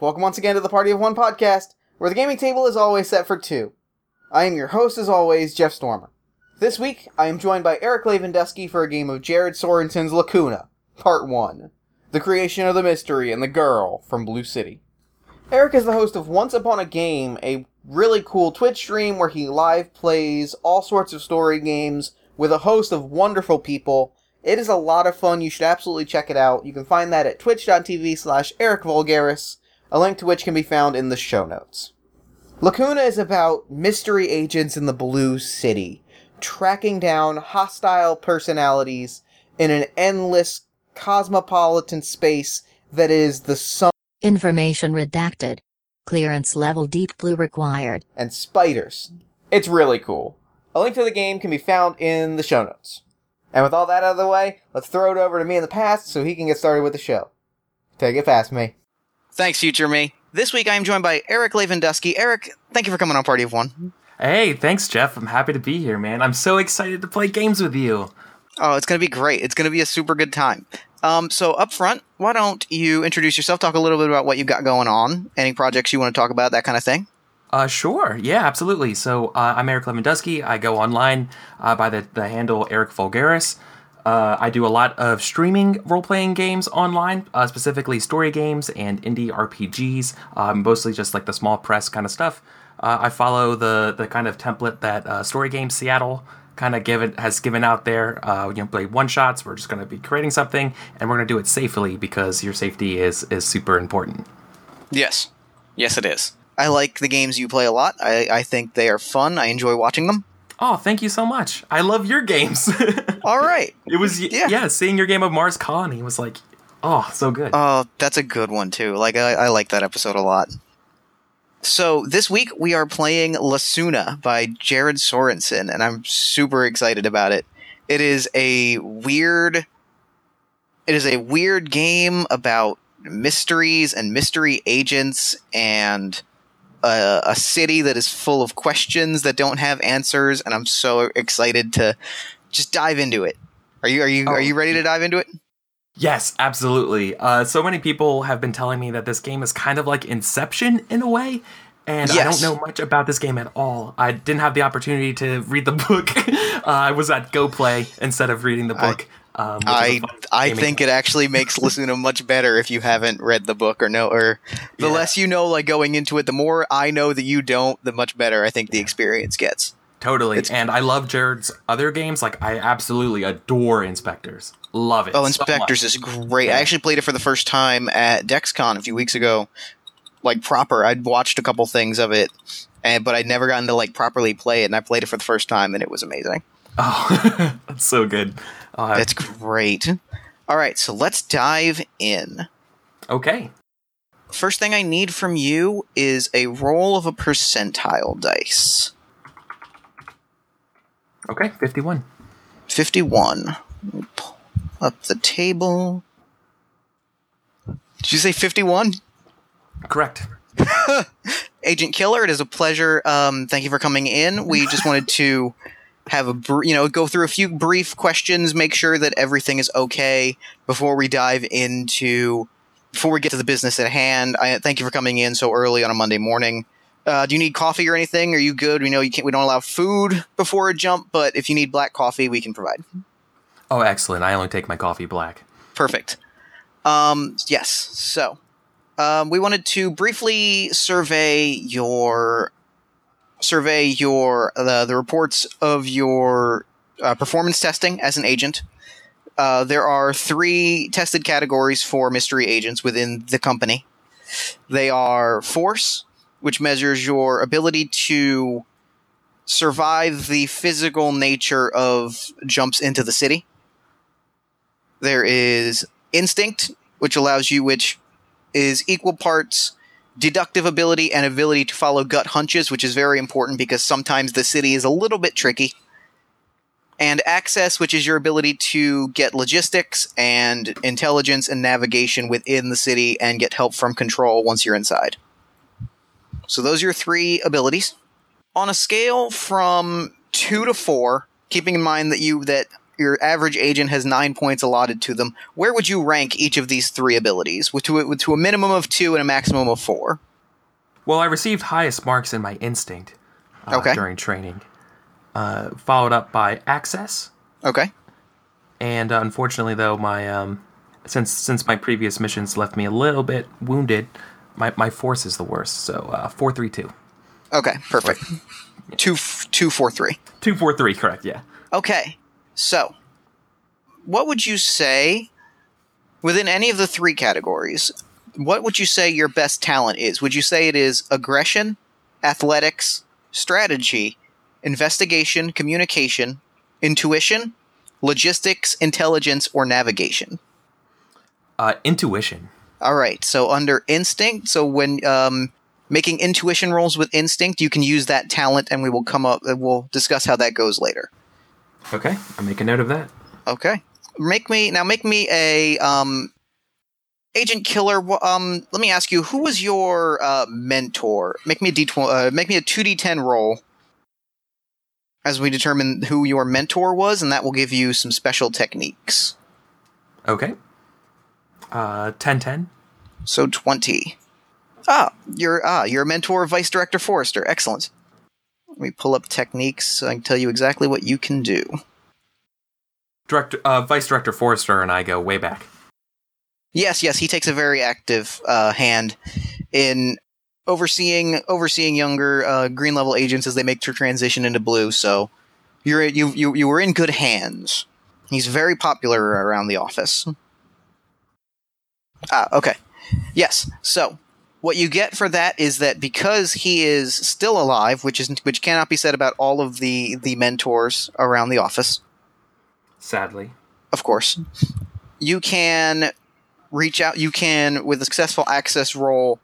Welcome once again to the Party of One podcast, where the gaming table is always set for two. I am your host, as always, Jeff Stormer. This week, I am joined by Eric Lavendusky for a game of Jared Sorensen's Lacuna, Part 1 The Creation of the Mystery and the Girl from Blue City. Eric is the host of Once Upon a Game, a really cool Twitch stream where he live plays all sorts of story games with a host of wonderful people. It is a lot of fun. You should absolutely check it out. You can find that at twitch.tv slash Eric Vulgaris, a link to which can be found in the show notes. Lacuna is about mystery agents in the Blue City, tracking down hostile personalities in an endless cosmopolitan space that is the sun Information redacted. Clearance level deep blue required. and spiders. It's really cool. A link to the game can be found in the show notes. And with all that out of the way, let's throw it over to me in the past so he can get started with the show. Take it fast, me. Thanks, future me. This week I am joined by Eric Lavendusky. Eric, thank you for coming on Party of One. Hey, thanks, Jeff. I'm happy to be here, man. I'm so excited to play games with you. Oh, it's going to be great. It's going to be a super good time. Um, so up front, why don't you introduce yourself, talk a little bit about what you've got going on, any projects you want to talk about, that kind of thing. Uh, sure. Yeah, absolutely. So uh, I'm Eric Lewandowski. I go online uh, by the, the handle Eric Vulgaris. Uh, I do a lot of streaming role playing games online, uh, specifically story games and indie RPGs, um, mostly just like the small press kind of stuff. Uh, I follow the the kind of template that uh, Story Games Seattle kind of given has given out there. Uh, you know, play one shots. We're just going to be creating something, and we're going to do it safely because your safety is is super important. Yes. Yes, it is. I like the games you play a lot. I, I think they are fun. I enjoy watching them. Oh, thank you so much. I love your games. All right. it was Yeah. yeah. seeing your game of Mars Colony was like, oh, so good. Oh, that's a good one too. Like I, I like that episode a lot. So this week we are playing Lacuna by Jared Sorensen, and I'm super excited about it. It is a weird. It is a weird game about mysteries and mystery agents and a, a city that is full of questions that don't have answers. And I'm so excited to just dive into it. Are you are you are Oh. you ready to dive into it? Yes, absolutely. Uh, so many people have been telling me that this game is kind of like Inception in a way, and I don't know much about this game at all. I didn't have the opportunity to read the book. uh, I was at Go Play instead of reading the book. Um, which is a I I think it actually makes Lacuna much better if you haven't read the book or know or the Yeah. less you know like going into it the more I know that you don't the much better I think the experience gets. Totally. It's- and I love Jared's other games. Like, I absolutely adore InSpectres. Love it. Oh, InSpectres much. is great. Yeah. I actually played it for the first time at DexCon a few weeks ago. Like proper. I'd watched a couple things of it and but I'd never gotten to like properly play it and I played it for the first time and it was amazing. Oh, that's so good. Uh, It's great. All right, so let's dive in. okay. First thing I need from you is a roll of a percentile dice. Okay, 51. 51. Pull Up the table. Did you say 51? Correct. Agent Killer, it is a pleasure. Um, thank you for coming in. We just wanted to have a br- you know go through a few brief questions, make sure that everything is okay before we dive into before we get to the business at hand. I thank you for coming in so early on a Monday morning. Uh, do you need coffee or anything? Are you good? We know you can't. We don't allow food before a jump, but if you need black coffee, we can provide. Oh, excellent. I only take my coffee black. Perfect. Um, yes. So, um, we wanted to briefly survey your survey your the reports of your uh, performance testing as an agent. Uh, there are three tested categories for mystery agents within the company. They are force, which measures your ability to survive the physical nature of jumps into the city. There is instinct, which allows you, which is equal parts deductive ability and ability to follow gut hunches, which is very important because sometimes the city is a little bit tricky. And access, which is your ability to get logistics and intelligence and navigation within the city and get help from control once you're inside. So those are your three abilities. On a scale from two to four, keeping in mind that you that your average agent has nine points allotted to them. Where would you rank each of these three abilities? With to, with, to a minimum of two and a maximum of four. Well, I received highest marks in my instinct uh, Okay. during training, uh, followed up by access, Okay. and uh, unfortunately, though, my um, since since my previous missions left me a little bit wounded, my, my force is the worst. So uh, four three two. Okay. Perfect. two, f- two, four, three. Two four three, correct? Yeah. Okay. So, what would you say within any of the three categories? What would you say your best talent is? Would you say it is aggression, athletics, strategy, investigation, communication, intuition, logistics, intelligence, or navigation? Uh, intuition. All right. So under instinct, so when um, making intuition rolls with instinct, you can use that talent, and we will come up. We'll discuss how that goes later. Okay, I make a note of that. Okay. Make me now. Make me a um, agent killer. Um, let me ask you, who was your uh, mentor? Make me a d tw- uh, Make me a two d ten roll. As we determine who your mentor was, and that will give you some special techniques. Okay. Uh, ten ten. So twenty. Ah, your ah, your mentor, Vice Director Forrester. Excellent. Let me pull up techniques so I can tell you exactly what you can do. Director, uh, Vice Director Forrester and I go way back. Yes, yes, he takes a very active uh, hand in overseeing overseeing younger uh, green level agents as they make their transition into blue. So you're you you you were in good hands. He's very popular around the office. Ah, okay. Yes. So what you get for that is that because he is still alive, which is which cannot be said about all of the the mentors around the office Sadly. of course. You can reach out. You can, with a successful access roll,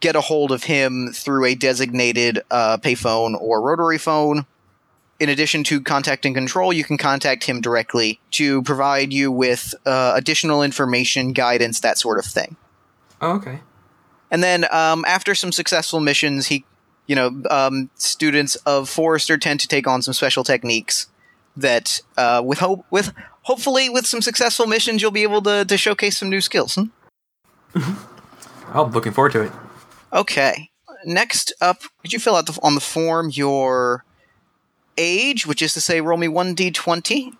get a hold of him through a designated uh, payphone or rotary phone. In addition to contacting control, you can contact him directly to provide you with uh, additional information, guidance, that sort of thing. Oh, okay. And then um, after some successful missions, he, you know, um, students of Forrester tend to take on some special techniques that, uh, with hope, with hopefully with some successful missions, you'll be able to, to showcase some new skills. hmm? Oh, I'm looking forward to it. Okay. Next up, could you fill out the, on the form your age, which is to say, roll me one d20,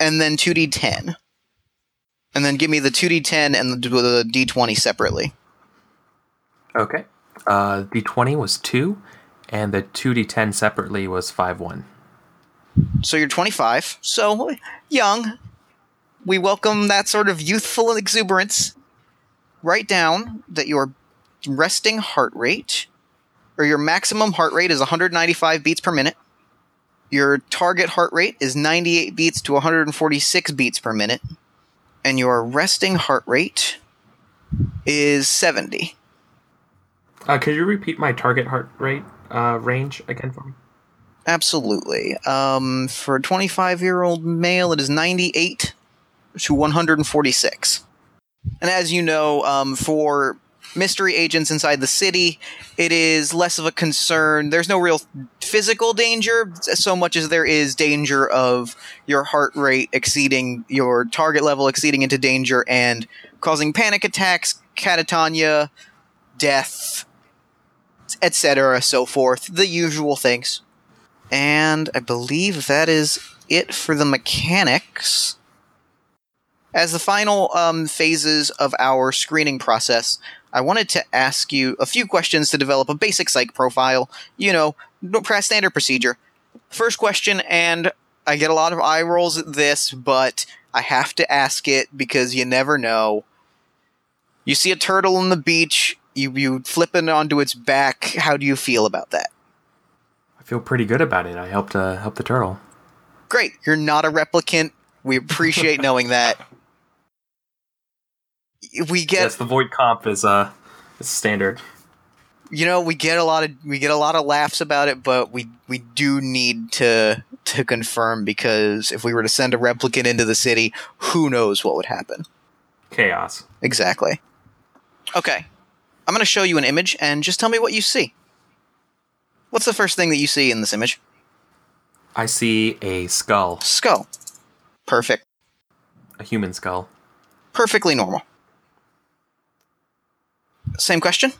and then two d10, and then give me the two d10 and the, the d20 separately. Okay. Uh, D20 was 2, and the 2D10 separately was 5 1. So you're 25, so young. We welcome that sort of youthful exuberance. Write down that your resting heart rate, or your maximum heart rate, is 195 beats per minute. Your target heart rate is 98 beats to 146 beats per minute. And your resting heart rate is 70. Uh, could you repeat my target heart rate uh, range again for me? Absolutely. Um, for a 25 year old male, it is 98 to 146. And as you know, um, for mystery agents inside the city, it is less of a concern. There's no real physical danger so much as there is danger of your heart rate exceeding your target level, exceeding into danger, and causing panic attacks, catatonia, death, etc., so forth. The usual things. And I believe that is it for the mechanics. As the final um, phases of our screening process, I wanted to ask you a few questions to develop a basic psych profile. You know, no- standard procedure. First question, and I get a lot of eye rolls at this, but I have to ask it because you never know. You see a turtle on the beach, you you flip it onto its back. How do you feel about that? I feel pretty good about it. I helped uh, help the turtle. Great. You're not a replicant. We appreciate knowing that. We get, yes, the Voight-Kampff is uh, is standard. you know, we get a lot of we get a lot of laughs about it, but we we do need to to confirm because if we were to send a replicant into the city, who knows what would happen. Chaos. Exactly. Okay. I'm going to show you an image and just tell me what you see. What's the first thing that you see in this image? I see a skull. Skull. Perfect. A human skull. Perfectly normal. Same question.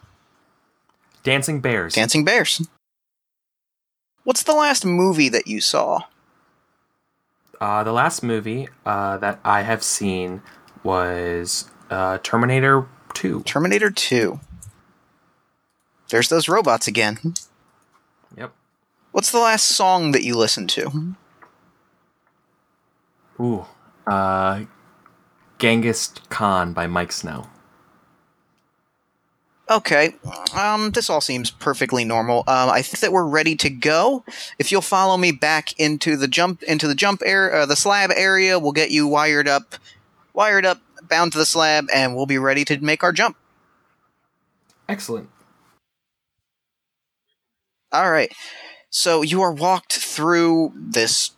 Dancing bears. Dancing Bears. What's the last movie that you saw? Uh, the last movie uh, that I have seen was uh, Terminator 2. Terminator 2. There's those robots again. Yep. What's the last song that you listened to? Ooh. Uh, Genghis Khan by Miike Snow. Okay, um, this all seems perfectly normal. Um, I think that we're ready to go. If you'll follow me back into the jump into the jump area, uh, the slab area, we'll get you wired up, wired up, bound to the slab, and we'll be ready to make our jump. Excellent. All right. So you are walked through this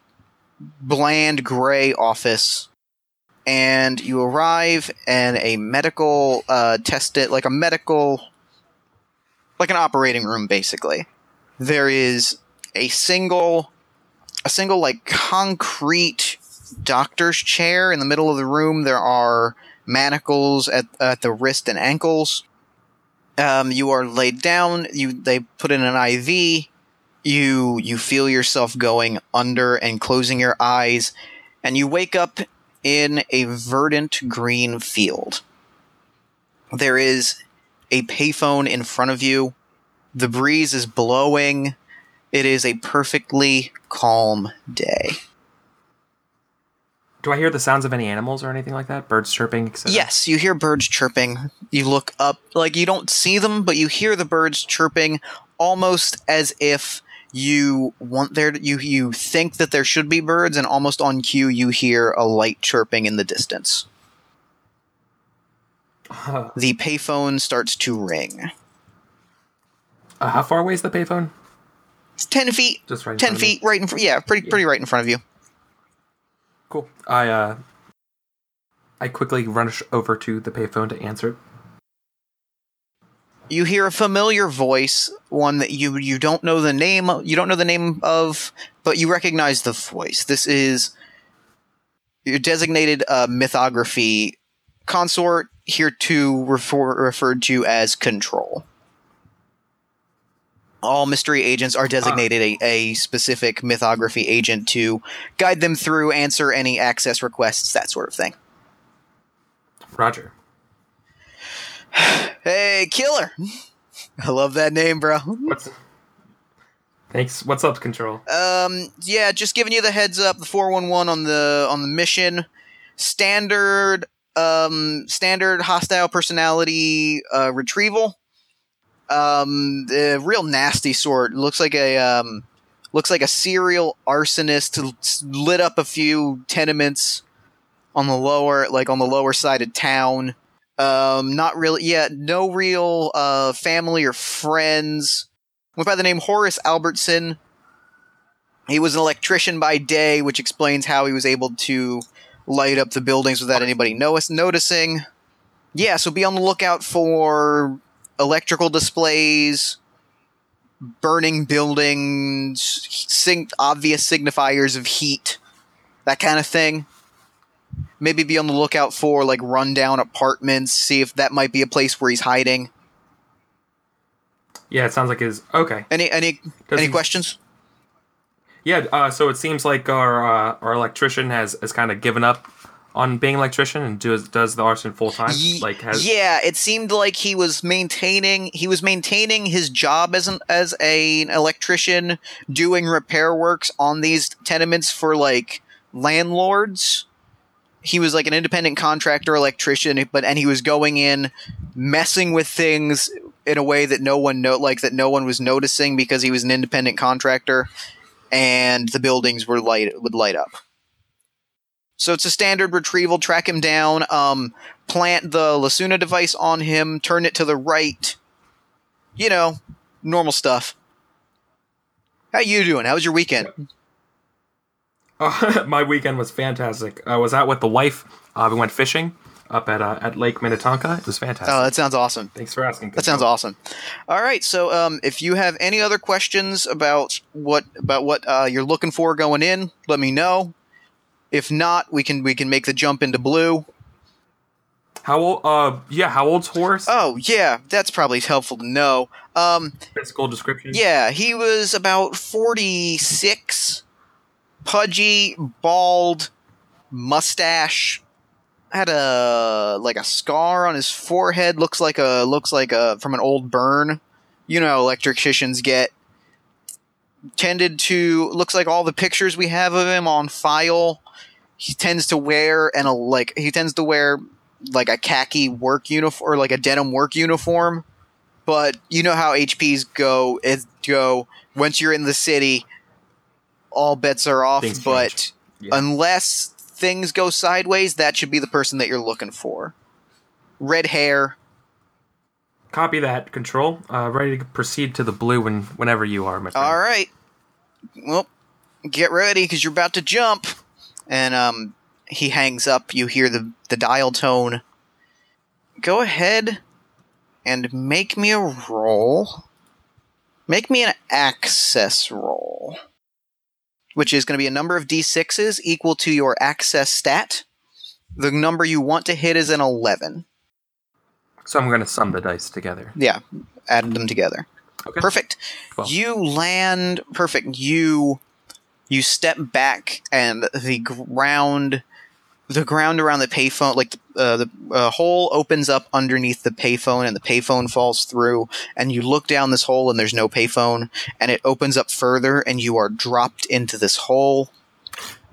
bland gray office, and you arrive in a medical uh, it like a medical, like an operating room, basically. There is a single, a single like concrete doctor's chair in the middle of the room. There are manacles at at the wrist and ankles. Um, you are laid down. You they put in an IV. You you feel yourself going under and closing your eyes, and you wake up in a verdant green field. There is a payphone in front of you. The breeze is blowing. It is a perfectly calm day. Do I hear the sounds of any animals or anything like that? Birds chirping, etc. Yes, you hear birds chirping. You look up, like you don't see them, but you hear the birds chirping almost as if you want there to, you you think that there should be birds and almost on cue you hear a light chirping in the distance. Uh, The payphone starts to ring. how far away is the payphone? It's 10 feet. Just right. in 10 front of me? feet right in front. Yeah, pretty pretty right in front of you. Cool. I uh, I quickly rush over to the payphone to answer. you hear a familiar voice, one that you you don't know the name you don't know the name of, but you recognize the voice. This is your designated uh, mythography consort, here to refer, referred to as Control. All mystery agents are designated a, a specific mythography agent to guide them through, answer any access requests, that sort of thing. Roger. Hey, Killer! I love that name, bro. What's Thanks. What's up, Control? Um, yeah, just giving you the heads up. The four one one on the on the mission. Standard, um, standard hostile personality uh, retrieval. Um, the real nasty sort. Looks like a um, looks like a serial arsonist. Lit up a few tenements on the lower, like on the lower side of town. Um, not really. Yeah, no real uh family or friends went by the name Horace Albertson. He was an electrician by day, which explains how he was able to light up the buildings without anybody notice- noticing. Yeah, so be on the lookout for electrical displays, burning buildings, sing- obvious signifiers of heat, that kind of thing. Maybe be on the lookout for like rundown apartments, see if that might be a place where he's hiding. Yeah, it sounds like his. Okay. Any any Does any he- questions? Yeah. Uh, so it seems like our uh, our electrician has has kind of given up on being an electrician and does does the arson full time. Like has. yeah, it seemed like he was maintaining he was maintaining his job as an as a, an electrician doing repair works on these tenements for like landlords. He was like an independent contractor electrician, but and he was going in messing with things in a way that no one know like that no one was noticing because he was an independent contractor and the buildings were light would light up. So it's a standard retrieval. Track him down. Um, plant the Lacuna device on him. Turn it to the right. You know, normal stuff. How you doing? How was your weekend? Uh, my weekend was fantastic. I was out with the wife. Uh, we went fishing up at uh, at Lake Minnetonka. It was fantastic. Oh, that sounds awesome. Thanks for asking. That sounds awesome. All right, so um, if you have any other questions about what about what uh, you're looking for going in, let me know. If not, we can we can make the jump into blue. How old? Uh, yeah. How old's Horace? Oh yeah, that's probably helpful to know. Um, Physical description. yeah, he was about forty six, pudgy, bald, mustache, had a like a scar on his forehead. Looks like a looks like a from an old burn. You know, how electricians get. Tended to looks like all the pictures we have of him on file. He tends to wear and a like he tends to wear like a khaki work uniform or like a denim work uniform. But you know how HPs go is go once you're in the city, all bets are off. Things but. Yeah. unless things go sideways, that should be the person that you're looking for. Red hair. Copy that. Control. Uh, ready to proceed to the blue when whenever you are, my friend. All right. Well, get ready because you're about to jump. And um, he hangs up. You hear the the dial tone. Go ahead and make me a roll. Make me an access roll, which is going to be a number of d6s equal to your access stat. The number you want to hit is an 11. So I'm going to sum the dice together. Yeah, add them together. Okay. Perfect. Well. You land perfect. You you step back and the ground the ground around the payphone like uh, the uh, hole opens up underneath the payphone and the payphone falls through and you look down this hole and there's no payphone and it opens up further and you are dropped into this hole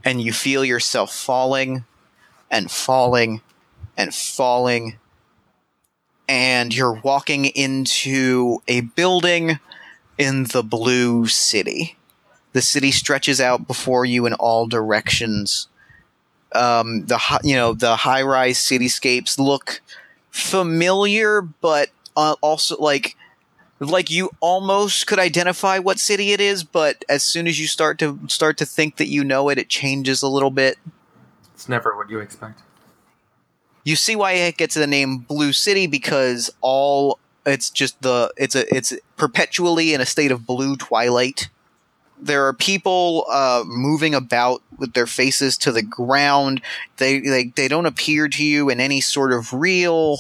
and you feel yourself falling and falling and falling and you're walking into a building in the blue city. The city stretches out before you in all directions. Um, the you know the high-rise cityscapes look familiar, but uh, also like like you almost could identify what city it is. But as soon as you start to start to think that you know it, it changes a little bit. It's never what you expect. you see why it gets the name Blue City because all it's just the it's a it's perpetually in a state of blue twilight. There are people uh, moving about with their faces to the ground. They, they they don't appear to you in any sort of real.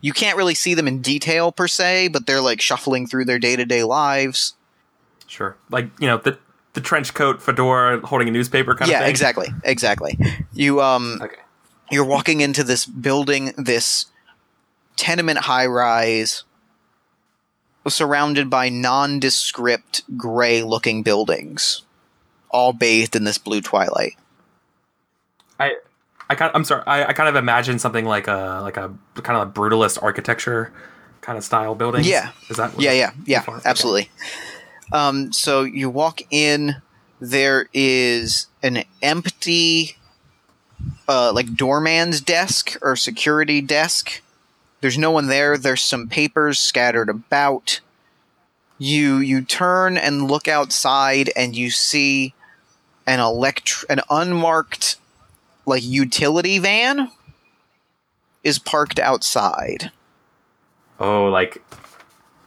You can't really see them in detail per se, but they're like shuffling through their day to day lives. Sure. Like you know the the trench coat, fedora, holding a newspaper kind yeah, of thing. exactly, exactly. You um Okay. you're walking into this building, this tenement high rise, surrounded by nondescript gray looking buildings, all bathed in this blue twilight. I I kind I'm sorry. I, I kind of imagine something like a like a kind of a brutalist architecture kind of style building. Yeah. Is that? what- Yeah, yeah, yeah, far? Okay. absolutely. Um, so you walk in, there is an empty, uh, like doorman's desk or security desk. There's no one there. There's some papers scattered about. You you turn and look outside, and you see an elect an unmarked like utility van is parked outside. Oh, like.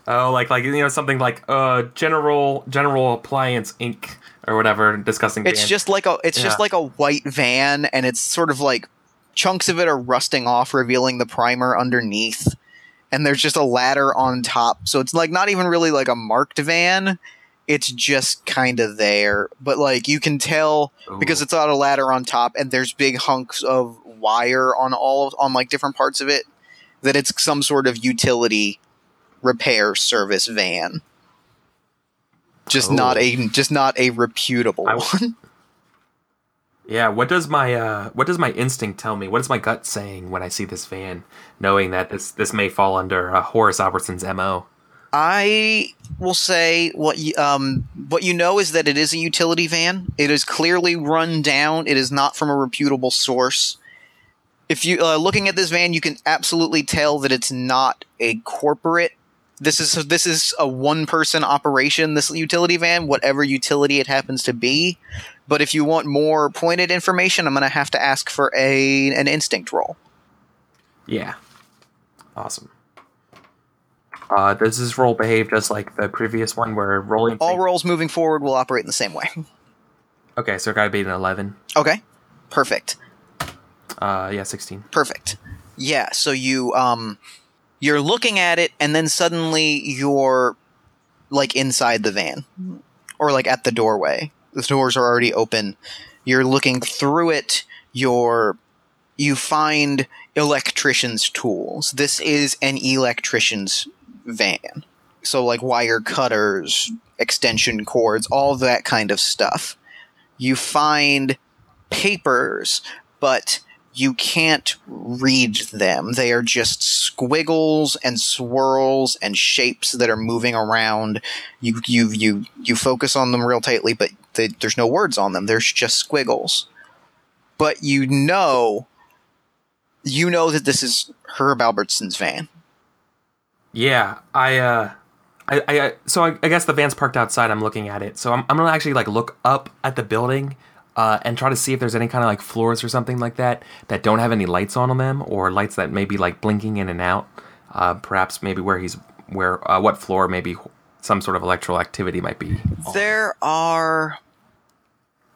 Oh, like like you know something like uh General General Appliance Inc. or whatever discussing. It's band. just like a it's just like a white van and it's sort of like chunks of it are rusting off revealing the primer underneath and there's just a ladder on top. So it's like not even really like a marked van. It's just kind of there, but like you can tell because Ooh. it's on a ladder on top and there's big hunks of wire on all of, on like different parts of it that it's some sort of utility repair service van. Just Oh. not a just not a reputable I- one. Yeah, what does my uh what does my instinct tell me? What is my gut saying when I see this van, knowing that this this may fall under uh, Horace Albertson's MO? I will say what you, um what you know is that it is a utility van. It is clearly run down. It is not from a reputable source. If you uh, looking at this van, you can absolutely tell that it's not a corporate. This is this is a one person operation. This utility van, whatever utility it happens to be. But if you want more pointed information, I'm going to have to ask for a an instinct roll. Yeah. Awesome. Uh, does this roll behave just like the previous one where rolling All rolls moving forward will operate in the same way. Okay, so it gotta be an eleven. Okay. Perfect. Uh, yeah, 16. Perfect. Yeah, so you um you're looking at it and then suddenly you're like inside the van or like at the doorway. The doors are already open. You're looking through it. You're you find electrician's tools. This is an electrician's van. So like wire cutters, extension cords, all that kind of stuff. You find papers, but you can't read them. They are just squiggles and swirls and shapes that are moving around. You you you you focus on them real tightly, but they, there's no words on them. There's just squiggles. But you know, you know that this is Herb Albertson's van. Yeah, I, uh, I, I, so I, I guess the van's parked outside. I'm looking at it. So I'm, I'm gonna actually like look up at the building, uh, and try to see if there's any kind of like floors or something like that that don't have any lights on them, or lights that may be like blinking in and out. Uh, perhaps maybe where he's, where, uh, what floor maybe some sort of electrical activity might be. There are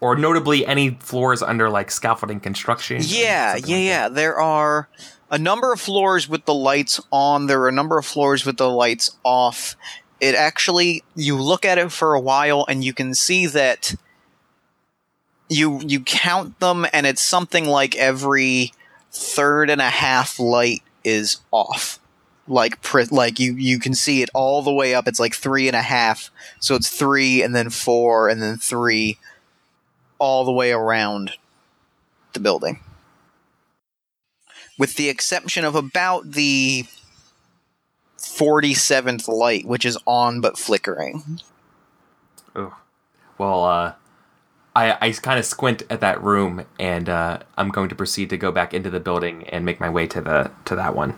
Or notably any floors under like scaffolding construction. Yeah, yeah, like yeah. There are a number of floors with the lights on. There are a number of floors with the lights off. It actually, you look at it for a while and you can see that you you count them and it's something like every third and a half light is off. Like like you you can see it all the way up. It's like three and a half. So it's three and then four and then three, all the way around the building with the exception of about the 47th light, which is on but flickering. Ugh. Well, uh, I, I kind of squint at that room, and uh, I'm going to proceed to go back into the building and make my way to the to that one.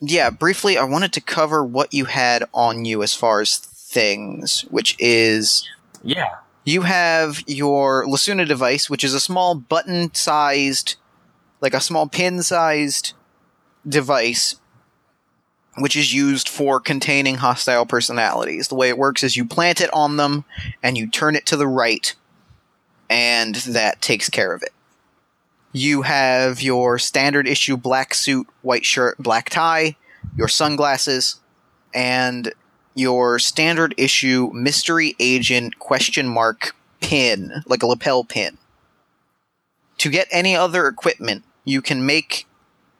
Yeah, briefly, I wanted to cover what you had on you as far as things, which is Yeah. you have your Lacuna device, which is a small button sized, like a small pin sized device, which is used for containing hostile personalities. The way it works is you plant it on them and you turn it to the right, and that takes care of it. You have your standard issue black suit, white shirt, black tie, your sunglasses, and your standard issue mystery agent question mark pin, like a lapel pin. To get any other equipment, you can make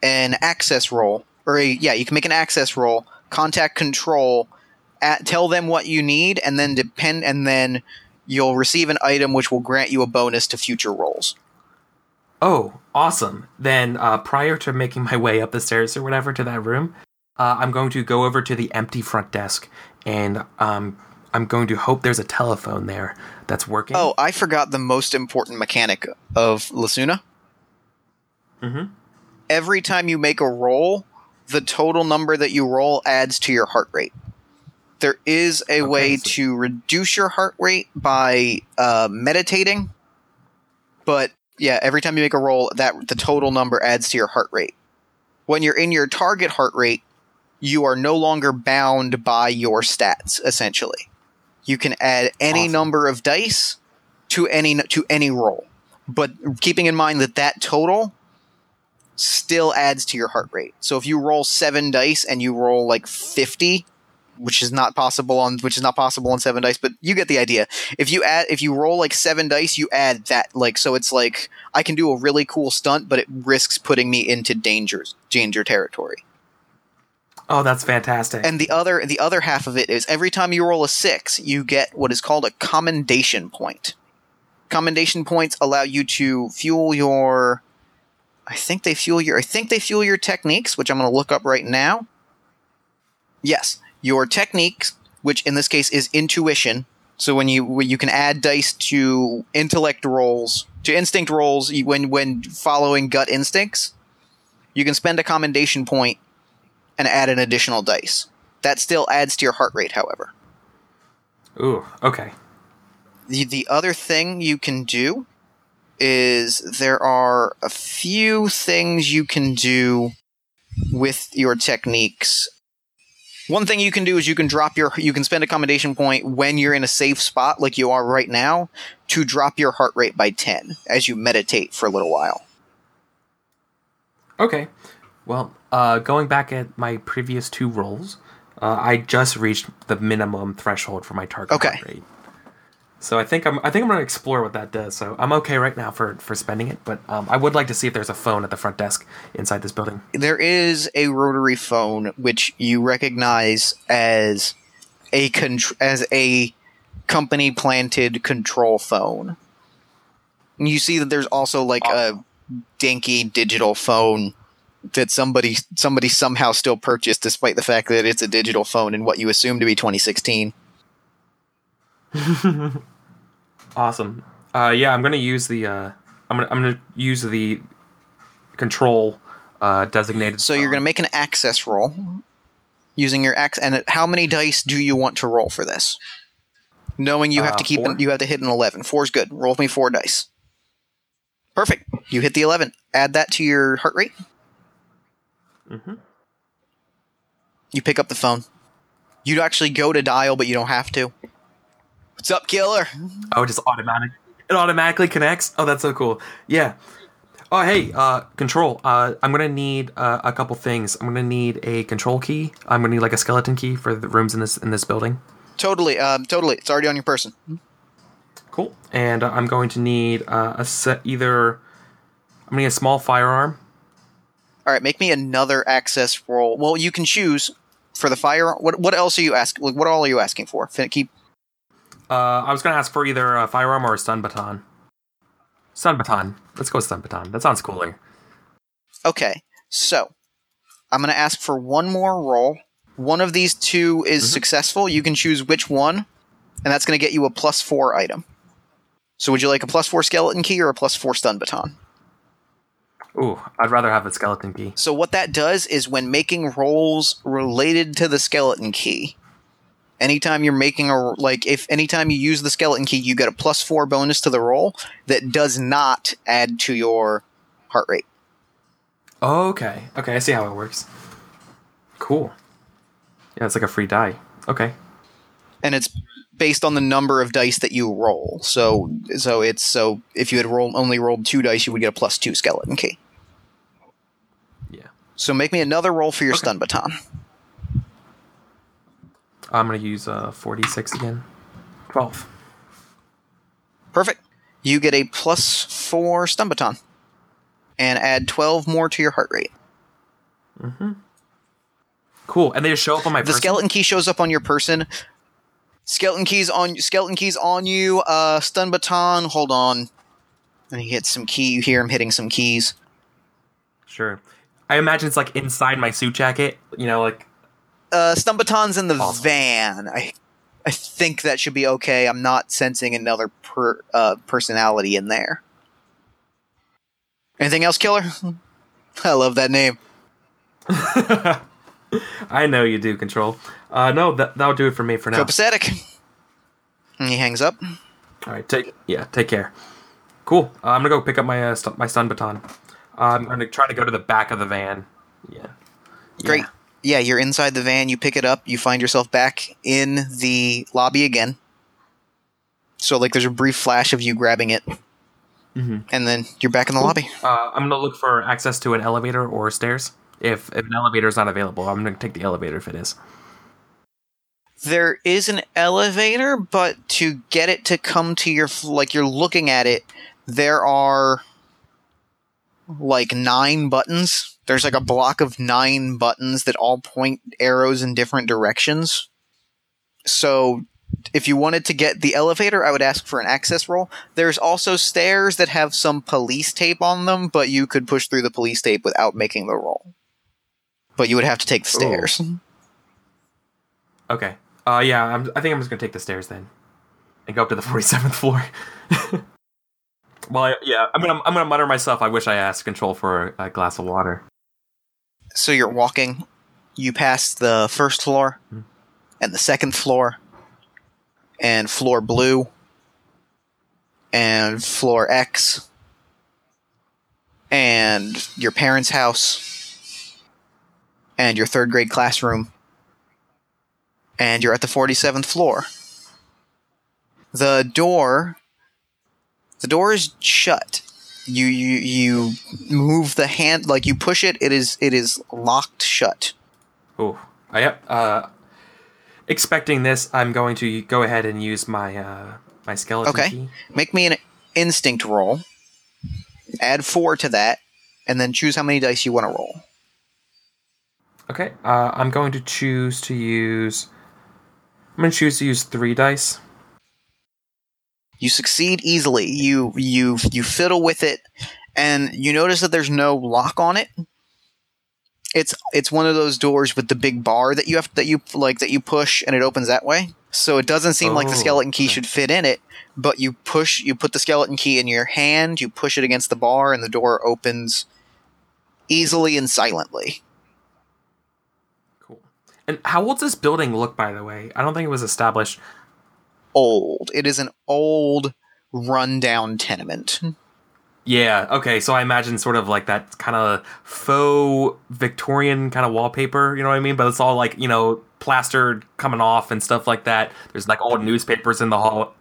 an access roll, or a, yeah, you can make an access roll, contact control, at, tell them what you need, and then depend, and then you'll receive an item which will grant you a bonus to future rolls. Oh, awesome. Then, uh, prior to making my way up the stairs or whatever to that room, uh, I'm going to go over to the empty front desk, and um, I'm going to hope there's a telephone there that's working. Oh, I forgot the most important mechanic of Lacuna. Mhm. Every time you make a roll, the total number that you roll adds to your heart rate. There is a Okay, way so- to reduce your heart rate by uh, meditating, but yeah, every time you make a roll, that the total number adds to your heart rate. When you're in your target heart rate, you are no longer bound by your stats. Essentially, you can add any Awesome. number of dice to any to any roll, but keeping in mind that that total still adds to your heart rate. So if you roll seven dice and you roll like fifty, which is not possible on which is not possible on seven dice, but you get the idea. If you add if you roll like seven dice, you add that like so it's like I can do a really cool stunt, but it risks putting me into dangers danger territory. Oh, that's fantastic. And the other the other half of it is every time you roll a six, you get what is called a commendation point. Commendation points allow you to fuel your I think they fuel your I think they fuel your techniques, which I'm going to look up right now. Yes, your technique, which in this case is intuition. So when you when you can add dice to intellect rolls, to instinct rolls when when following gut instincts, you can spend a commendation point and add an additional dice. That still adds to your heart rate, however. Ooh, okay. The, the other thing you can do is there are a few things you can do with your techniques One thing you can do is you can drop your you can spend a commendation point when you're in a safe spot like you are right now to drop your heart rate by 10 as you meditate for a little while. Okay. Well, uh, going back at my previous two rolls, uh, I just reached the minimum threshold for my target Okay. heart rate. So I think I'm I think I'm gonna explore what that does. So I'm okay right now for for spending it, but um, I would like to see if there's a phone at the front desk inside this building. There is a rotary phone which you recognize as a as a company planted control phone. And you see that there's also like a dinky digital phone that somebody somebody somehow still purchased despite the fact that it's a digital phone in what you assume to be 2016. Awesome. Uh, yeah, I'm gonna use the uh, I'm gonna I'm gonna use the control uh, designated. So you're going to make an access roll using your ax and how many dice do you want to roll for this? Knowing you have Uh, to keep an, you have to hit an 11. 4 is good. Roll me 4 dice. Perfect. You hit the 11. Add that to your heart rate. Mhm. You pick up the phone. You'd actually go to dial but you don't have to. What's up, killer? Oh, it just automatic. It automatically connects. Oh, that's so cool. Yeah. Oh, hey, uh, control. Uh, I'm gonna need uh, a couple things. I'm gonna need a control key. I'm gonna need like a skeleton key for the rooms in this in this building. Totally. Um, totally. It's already on your person. Cool. And uh, I'm going to need uh, a set either. I'm gonna need a small firearm. All right, make me another access roll. Well, you can choose for the fire. What what else are you asking? Like, what all are you asking for? Fin- Keep Uh, I was gonna ask for either a firearm or a stun baton. Stun baton. Let's go with stun baton. That sounds cooler. Okay, so I'm going to ask for one more roll. One of these two is Mhm. successful. You can choose which one, and that's going to get you a plus four item. So, would you like a plus four skeleton key or a plus four stun baton? Ooh, I'd rather have a skeleton key. So, what that does is when making rolls related to the skeleton key, anytime you're making a like if anytime you use the skeleton key, you get a plus four bonus to the roll that does not add to your heart rate. Okay. Okay, I see how it works. Cool. Yeah, it's like a free die. Okay. and it's based on the number of dice that you roll. So so it's so if you had rolled only rolled two dice, you would get a plus two skeleton key. Yeah. So make me another roll for your Okay. stun baton. I'm gonna use uh 46 again. 12. Perfect. You get a plus four stun baton, and add twelve more to your heart rate. Mm-hmm. Cool. And they just show up on my The person? skeleton key shows up on your person. Skeleton keys on skeleton keys on you. Uh, stun baton. Hold on. And he hits some key. You hear him hitting some keys. Sure. I imagine it's like inside my suit jacket. You know, like Uh, stun baton's in the Awesome. van. I, I think that should be okay. I'm not sensing another per, uh, personality in there. Anything else, killer? I love that name. I know you do control. Uh, no, that that'll do it for me for now. Copacetic. And he hangs up. All right, take yeah, take care. Cool. Uh, I'm gonna go pick up my uh, st- my stun baton. Uh, I'm gonna try to go to the back of the van. Yeah. Great. Yeah. Yeah, you're inside the van. You pick it up. You find yourself back in the lobby again. So, like, there's a brief flash of you grabbing it, Mhm. and then you're back in the lobby. Uh, I'm gonna look for access to an elevator or stairs. If if an elevator is not available, I'm gonna take the elevator if it is. There is an elevator, but to get it to come to your like you're looking at it, there are like nine buttons. There's like a block of nine buttons that all point arrows in different directions. So if you wanted to get the elevator, I would ask for an access roll. There's also stairs that have some police tape on them, but you could push through the police tape without making the roll. But you would have to take the Ooh. stairs. Okay. Uh, yeah, I'm, I think I'm just gonna take the stairs then, and go up to the 47th floor. well, I, yeah, I'm gonna I'm gonna mutter myself. I wish I asked control for a, a glass of water. So you're walking you pass the first floor Hmm. and the second floor and floor blue and floor x and your parents house and your third grade classroom and you're at the 47th floor. The door the door is shut. You you you move the hand like you push it, it is it is locked shut. Oh, I yep. Uh, expecting this, I'm going to go ahead and use my uh, my skeleton Okay. key. Make me an instinct roll. Add 4 to that and then choose how many dice you want to roll. Okay, uh, I'm going to choose to use. I'm going to choose to use three dice. You succeed easily. You you you fiddle with it, and you notice that there's no lock on it. It's it's one of those doors with the big bar that you have that you like that you push and it opens that way. So it doesn't seem like the Oh, skeleton key okay. should fit in it, but you push you put the skeleton key in your hand, you push it against the bar, and the door opens easily and silently. Cool. And how old's this building look, by the way? I don't think it was established. Old. It is an old, rundown tenement. Yeah. Okay. So I imagine sort of like that kind of faux Victorian kind of wallpaper. You know what I mean? But it's all like you know plastered coming off and stuff like that. There's like old newspapers in the hall.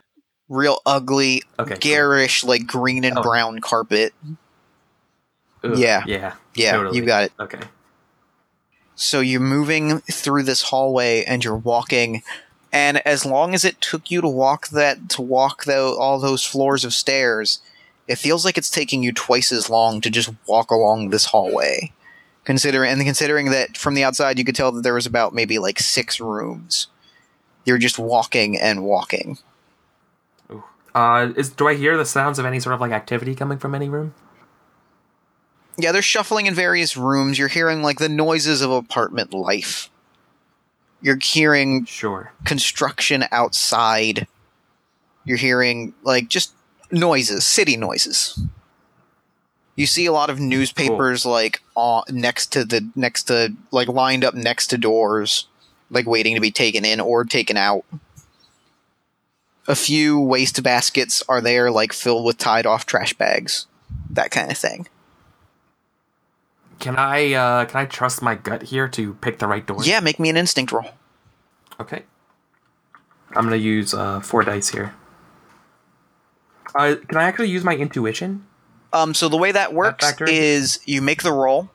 Real ugly, Okay. cool. garish, like green and Oh. brown carpet. Yeah. Yeah. Yeah, totally. you got it. Okay. So you're moving through this hallway and you're walking, and as long as it took you to walk that to walk tho- all those floors of stairs, it feels like it's taking you twice as long to just walk along this hallway. Considering and considering that from the outside you could tell that there was about maybe like six rooms. You're just walking and walking. Uh, is do I hear the sounds of any sort of like activity coming from any room? Yeah, they're shuffling in various rooms. You're hearing like the noises of apartment life. You're hearing Sure. construction outside. You're hearing like just noises, city noises. You see a lot of newspapers like on, next to the next to like lined up next to doors, like waiting to be taken in or taken out. A few waste baskets are there, like filled with tied off trash bags, that kind of thing. Can I uh can I trust my gut here to pick the right door? Yeah, make me an instinct roll. Okay. I'm gonna use uh four dice here. Uh, can I actually use my intuition? Um, so the way that works factor? is you make the roll.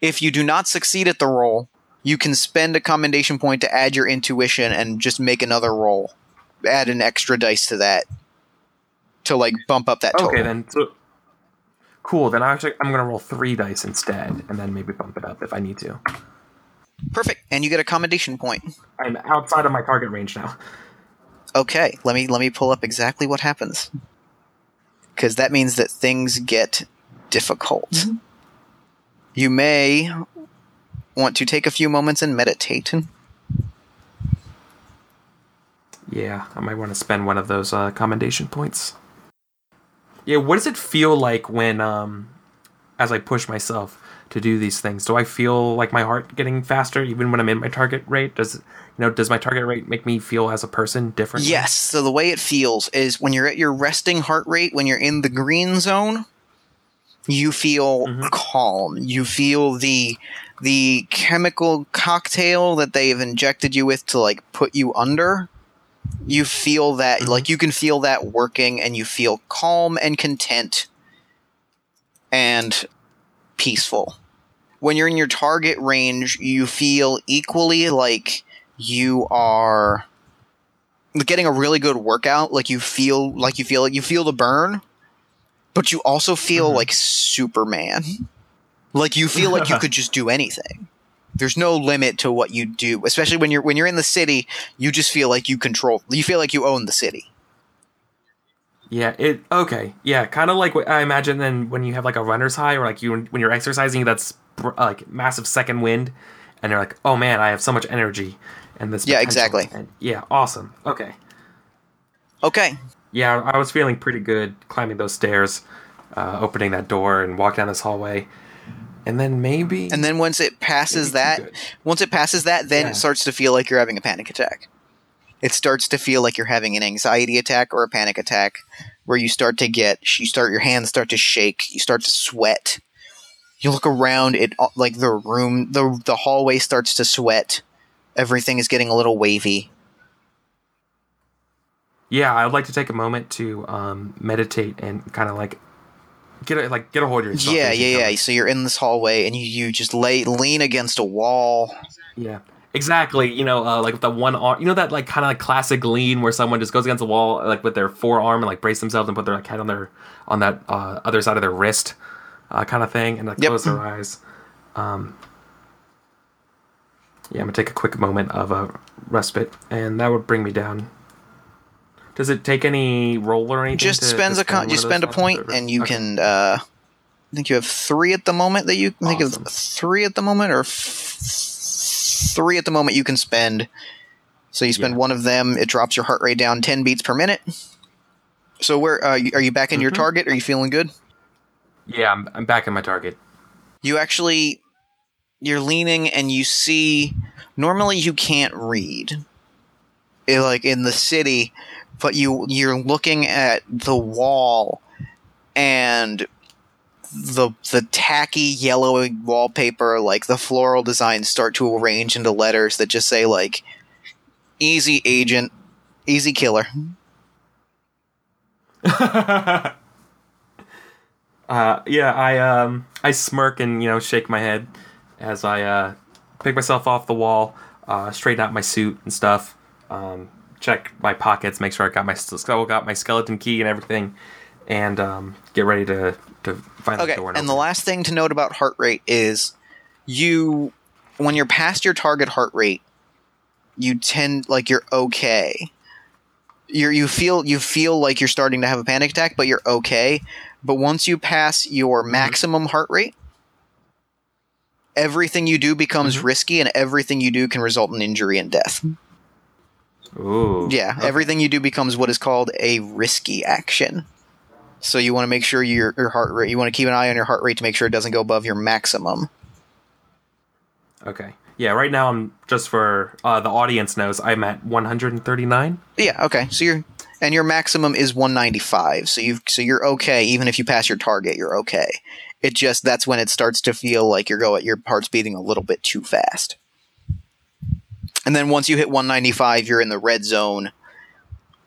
If you do not succeed at the roll, you can spend a commendation point to add your intuition and just make another roll. Add an extra dice to that to like bump up that total. Okay, then. So, cool. Then I actually I'm gonna roll three dice instead, and then maybe bump it up if I need to. Perfect, and you get a commendation point. I'm outside of my target range now. Okay, let me let me pull up exactly what happens. Cuz that means that things get difficult. You may want to take a few moments and meditate. Yeah, I might want to spend one of those uh, commendation points. Yeah, what does it feel like when, um, as I push myself to do these things? Do I feel like my heart getting faster even when I'm in my target rate? Does you know? Does my target rate make me feel as a person different? Yes. So the way it feels is when you're at your resting heart rate, when you're in the green zone, you feel Mhm. calm. You feel the the chemical cocktail that they've injected you with to like put you under. You feel that Mhm. like you can feel that working and you feel calm and content and peaceful. When you're in your target range, you feel equally like you are getting a really good workout like you feel like you feel like you feel the burn but you also feel Mhm. like superman like you feel like you could just do anything there's no limit to what you do especially when you're when you're in the city you just feel like you control you feel like you own the city Yeah. It okay. Yeah, kind of like what I imagine. Then when you have like a runner's high, or like you when you're exercising, that's like massive second wind, and you're like, oh man, I have so much energy, and this. Yeah, potential." exactly. And yeah, awesome. Okay. okay Yeah, I was feeling pretty good climbing those stairs, uh, opening that door, and walking down this hallway, and then maybe. and then once it passes that once it passes that then Yeah. it starts to feel like you're having a panic attack it starts to feel like you're having an anxiety attack or a panic attack where you start to get you start your hands start to shake you start to sweat you look around it like the room the the hallway starts to sweat Everything is getting a little wavy. Yeah, I would like to take a moment to um, meditate and kind of like get a, like get a hold of yourself. yeah, yeah, yeah. So you're in this hallway and you, you just lay lean against a wall. Yeah, exactly. You know, uh, like with the one arm, you know that like kind of like classic lean where someone just goes against the wall like with their forearm and like brace themselves and put their like head on their on that uh, other side of their wrist, uh, kind of thing, and like Yep. close their eyes. Um, yeah, I'm gonna take a quick moment of a respite, and that would bring me down. Does it take any roll or anything? Just to- spends to a con- you spend a point and you okay. can uh I think you have 3 at the moment that you I think of 3 at the moment or f- 3 at the moment you can spend. So you spend Yeah. one of them, it drops your heart rate down 10 beats per minute. So where uh, are you back in your Mhm. target? Are you feeling good? Yeah, I'm, I'm back in my target. you actually you're leaning and you see normally you can't read like in the city but you you're looking at the wall and the the tacky yellow wallpaper like the floral designs start to arrange into letters that just say like easy agent easy killer. Uh, yeah, I um, I smirk and you know shake my head as I uh, pick myself off the wall, uh, straighten out my suit and stuff, um, check my pockets, make sure I got my got my skeleton key and everything, and um, get ready to to find Okay, the door. and the last thing to note about heart rate is you when you're past your target heart rate, you tend like you're okay. You're you feel you feel like you're starting to have a panic attack, but you're okay. But once you pass your Mm-hmm. maximum heart rate, everything you do becomes Mhm. risky, and everything you do can result in injury and death. Ooh, Yeah, okay. everything you do becomes what is called a risky action. So you want to make sure your your heart rate. You want to keep an eye on your heart rate to make sure it doesn't go above your maximum. Okay. Yeah, right now I'm just for uh, the audience knows I'm at 139. Yeah. Okay. So you're and your maximum is 195. So you so you're okay even if you pass your target. You're okay. It just that's when it starts to feel like you're going your heart's beating a little bit too fast. And then once you hit 195, you're in the red zone,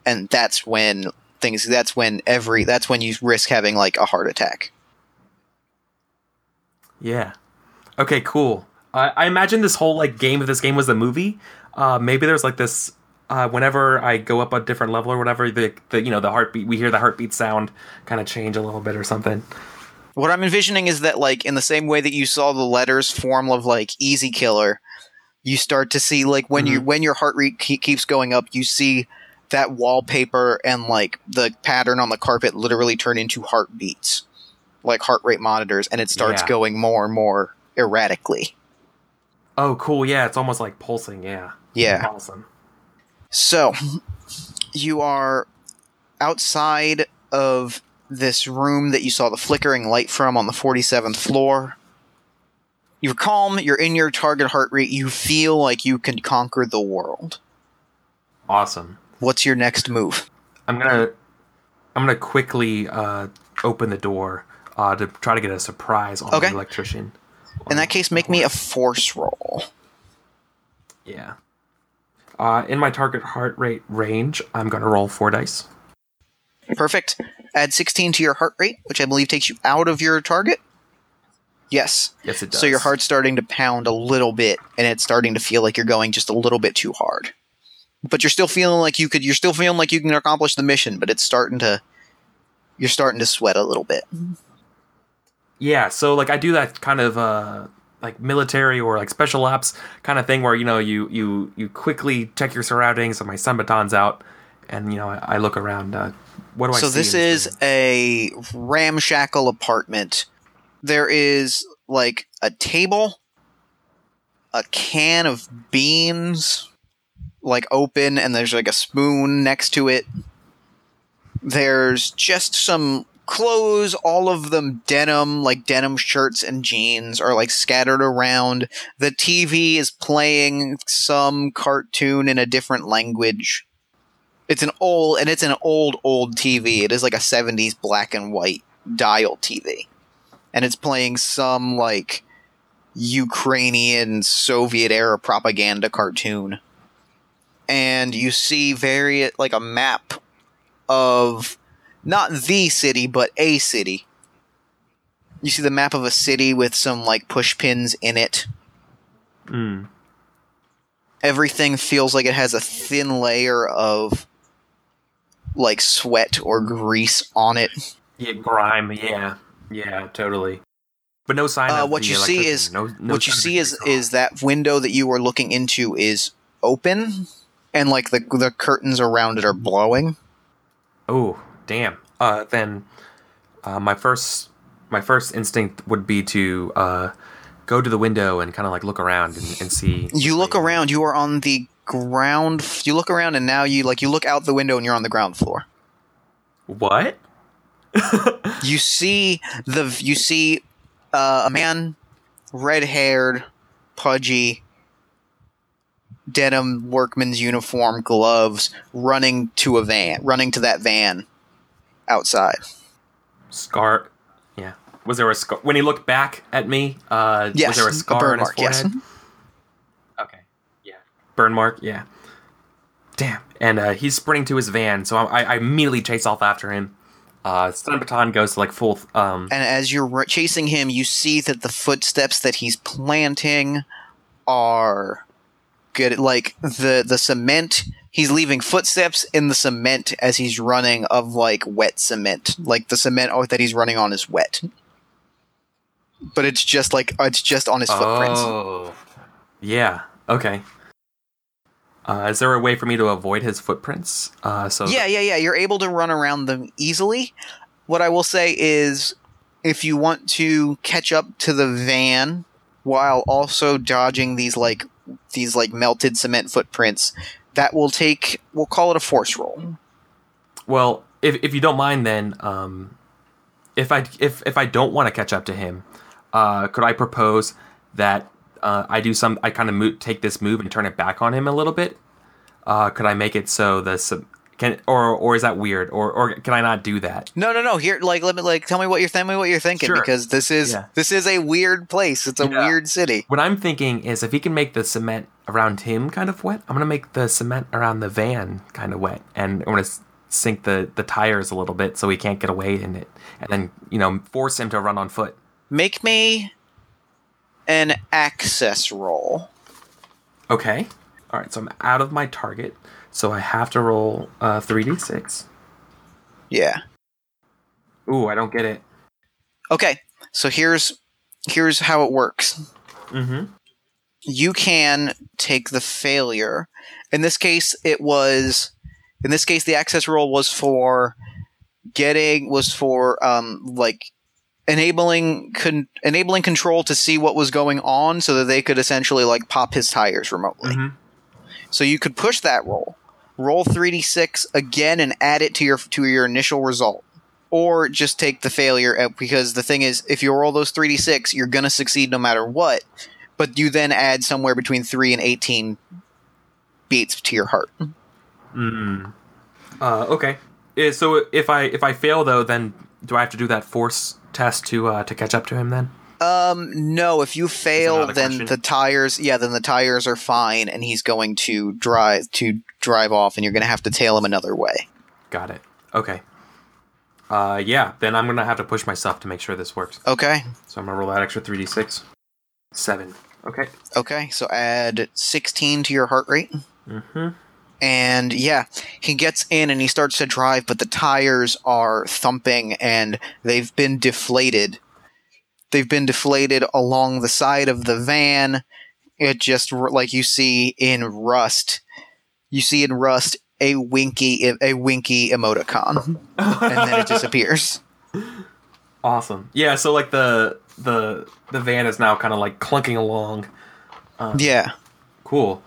and that's when things. That's when every. That's when you risk having like a heart attack. Yeah. Okay, cool. I I imagine this whole like game, if this game was a movie, uh, maybe there's like this. Uh, whenever I go up a different level or whatever, the, the you know the heartbeat, we hear the heartbeat sound kind of change a little bit or something. What I'm envisioning is that, like, in the same way that you saw the letters form of like Easy Killer, you start to see like when you mm-hmm. when your heart rate ke- keeps going up, you see that wallpaper and like the pattern on the carpet literally turn into heartbeats, like heart rate monitors, and it starts Yeah. going more and more erratically. Oh, cool. Yeah, it's almost like pulsing. Yeah. Yeah. Awesome. So, you are outside of this room that you saw the flickering light from on the 47th floor. You're calm, you're in your target heart rate, you feel like you can conquer the world. Awesome. What's your next move? I'm gonna I'm gonna quickly uh, open the door uh, to try to get a surprise on Okay. the electrician. In that case, make me a force roll. Yeah. Uh, in my target heart rate range, I'm gonna roll four dice. Perfect. Add 16 to your heart rate, which I believe takes you out of your target. Yes. Yes, it does. So your heart's starting to pound a little bit, and it's starting to feel like you're going just a little bit too hard. But you're still feeling like you could. You're still feeling like you can accomplish the mission, but it's starting to. You're starting to sweat a little bit. Yeah, so like I do that kind of uh like military or like special ops kind of thing where you know you you you quickly check your surroundings. So my stun baton's out, and you know I, I look around. Uh, what do I? See? So this is a ramshackle apartment. There is like a table, a can of beans, like open, and there's like a spoon next to it. There's just some clothes, all of them denim, like denim shirts and jeans are like scattered around. The TV is playing some cartoon in a different language. It's an old, and it's an old, old TV. It is like a 70s black and white dial TV. And it's playing some, like, Ukrainian Soviet era propaganda cartoon. And you see very like a map of not the city, but a city. You see the map of a city with some like push pins in it. Mm. Everything feels like it has a thin layer of like sweat or grease on it. Yeah, grime. Yeah, yeah, totally. But no sign Uh, of what the you see is- no, no what you see is grease is that window that you were looking into is open and like the the curtains around it are blowing. Oh, damn. Uh, then uh, my first my first instinct would be to uh, go to the window and kind of like look around and, and see. You look see- around, you are on the ground. You look around and now you like you look out the window and you're on the ground floor. What? You see the you see uh, a man, red haired, pudgy, denim workman's uniform, gloves, running to a van, running to that van outside. Scar. Yeah. Was there a scar when he looked back at me? Uh, Yes, was there a a scar burn on his mark, yes. forehead? Okay. Yeah. Burn mark. Yeah. Damn. And uh, he's sprinting to his van, so I, I immediately chase off after him. Uh, stun baton goes to like full. Um, And as you're r- chasing him, you see that the footsteps that he's planting are good. Like the the cement, he's leaving footsteps in the cement as he's running of like wet cement. Like the cement oh, that he's running on is wet, but it's just like it's just on his footprints. Oh. Yeah. Okay. Uh, is there a way for me to avoid his footprints? Uh, so Yeah, yeah, yeah. You're able to run around them easily. What I will say is, if you want to catch up to the van while also dodging these like these like melted cement footprints, that will take. We'll call it a force roll. Well, if if you don't mind, then um, if I if if I don't want to catch up to him, uh, could I propose that uh, I do some? I kind of mo- take this move and turn it back on him a little bit. Uh, could I make it so the sub- can or or is that weird or or can I not do that? No, no, no. Here, like, let me like tell me what you're tell me what you're thinking Sure. because this is Yeah. this is a weird place. It's a Yeah. weird city. What I'm thinking is if he can make the cement around him kind of wet, I'm gonna make the cement around the van kind of wet, and I'm gonna sink the the tires a little bit so he can't get away in it, and then you know force him to run on foot. Make me an access roll. Okay. All right. So I'm out of my target, so I have to roll uh, 3d6. Yeah. Ooh, I don't get it. Okay. So here's here's how it works. Mm-hmm. you can take the failure. In this case, it was. In this case, the access roll was for getting was for um like enabling con- enabling control to see what was going on, so that they could essentially like pop his tires remotely. Mhm. So you could push that roll, roll three d six again, and add it to your to your initial result. Or just take the failure uh, because the thing is, if you roll those three d six, you're gonna succeed no matter what but you then add somewhere between 3 and 18 beats to your heart. Mm. Uh, okay. So if I if I fail though, then do I have to do that force test to uh, to catch up to him then? Um no, if you fail then question. the tires yeah, then the tires are fine and he's going to drive to drive off and you're going to have to tail him another way. Got it. Okay. Uh, yeah. Then I'm gonna have to push myself to make sure this works. Okay. So I'm gonna roll that extra 3d6. Seven. Okay. Okay, so add 16 to your heart rate. Mm-hmm. And yeah, he gets in and he starts to drive, but the tires are thumping and they've been deflated. They've been deflated along the side of the van. It just like you see in Rust. You see in Rust a winky a winky emoticon, mm-hmm. and then it disappears. Awesome. Yeah. So like the the the van is now kind of like clunking along. Um, yeah. Cool.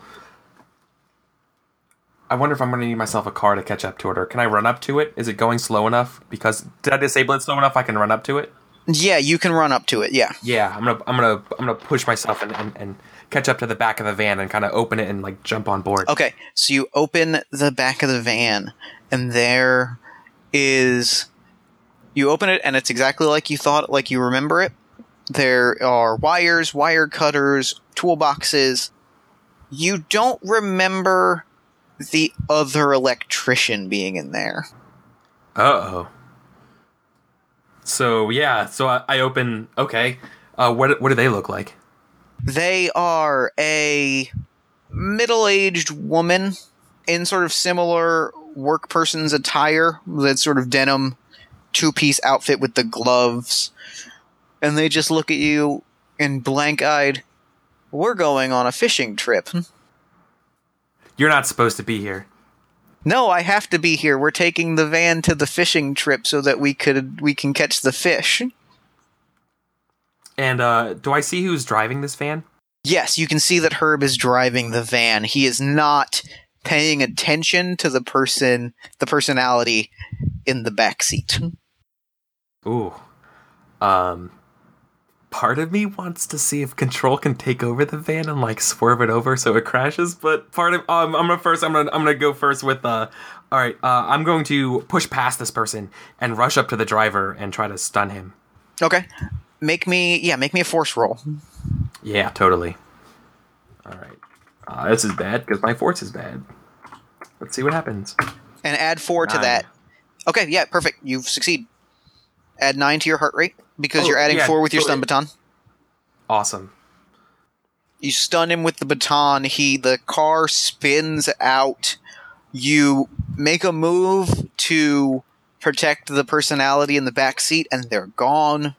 I wonder if I'm gonna need myself a car to catch up to it, or can I run up to it? Is it going slow enough? Because did I disable it slow enough I can run up to it? Yeah, you can run up to it. Yeah. Yeah, I'm gonna I'm gonna I'm gonna push myself and, and, and catch up to the back of the van and kind of open it and like jump on board. Okay, so you open the back of the van, and there is. You open it, and it's exactly like you thought, like you remember it. There are wires, wire cutters, toolboxes. You don't remember the other electrician being in there. Uh oh. So yeah, so I, I open. Okay, uh, what what do they look like? They are a middle aged woman in sort of similar work person's attire, that sort of denim two piece outfit with the gloves. And they just look at you in blank eyed. We're going on a fishing trip. You're not supposed to be here. No, I have to be here. We're taking the van to the fishing trip so that we could we can catch the fish. And uh, do I see who's driving this van? Yes, you can see that Herb is driving the van. He is not paying attention to the person, the personality in the back seat. Ooh. Um. Part of me wants to see if Control can take over the van and like swerve it over so it crashes, but part of um, I'm gonna first I'm gonna I'm gonna go first with uh all right uh I'm going to push past this person and rush up to the driver and try to stun him. Okay. Make me yeah, make me a force roll. Yeah, totally. All right. Uh, this is bad because my force is bad. Let's see what happens. And add four to that. Okay, yeah, perfect. You succeed. Add nine to your heart rate because Oh, you're adding yeah, four with your stun baton. Awesome. You stun him with the baton. He the car spins out. You make a move to protect the personality in the back seat, and they're gone.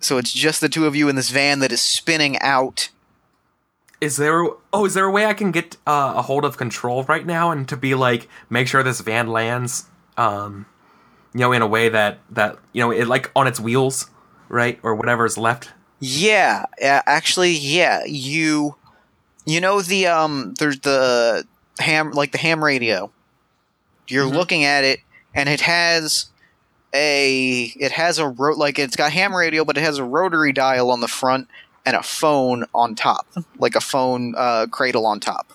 So it's just the two of you in this van that is spinning out. Is there oh is there a way I can get uh, a hold of control right now and to be like make sure this van lands um you know in a way that that you know it like on its wheels right or whatever is left Yeah, actually, yeah. You, you know the um, there's the ham like the ham radio. You're Mhm. looking at it, and it has a it has a ro- like it's got ham radio, but it has a rotary dial on the front and a phone on top, like a phone uh, cradle on top,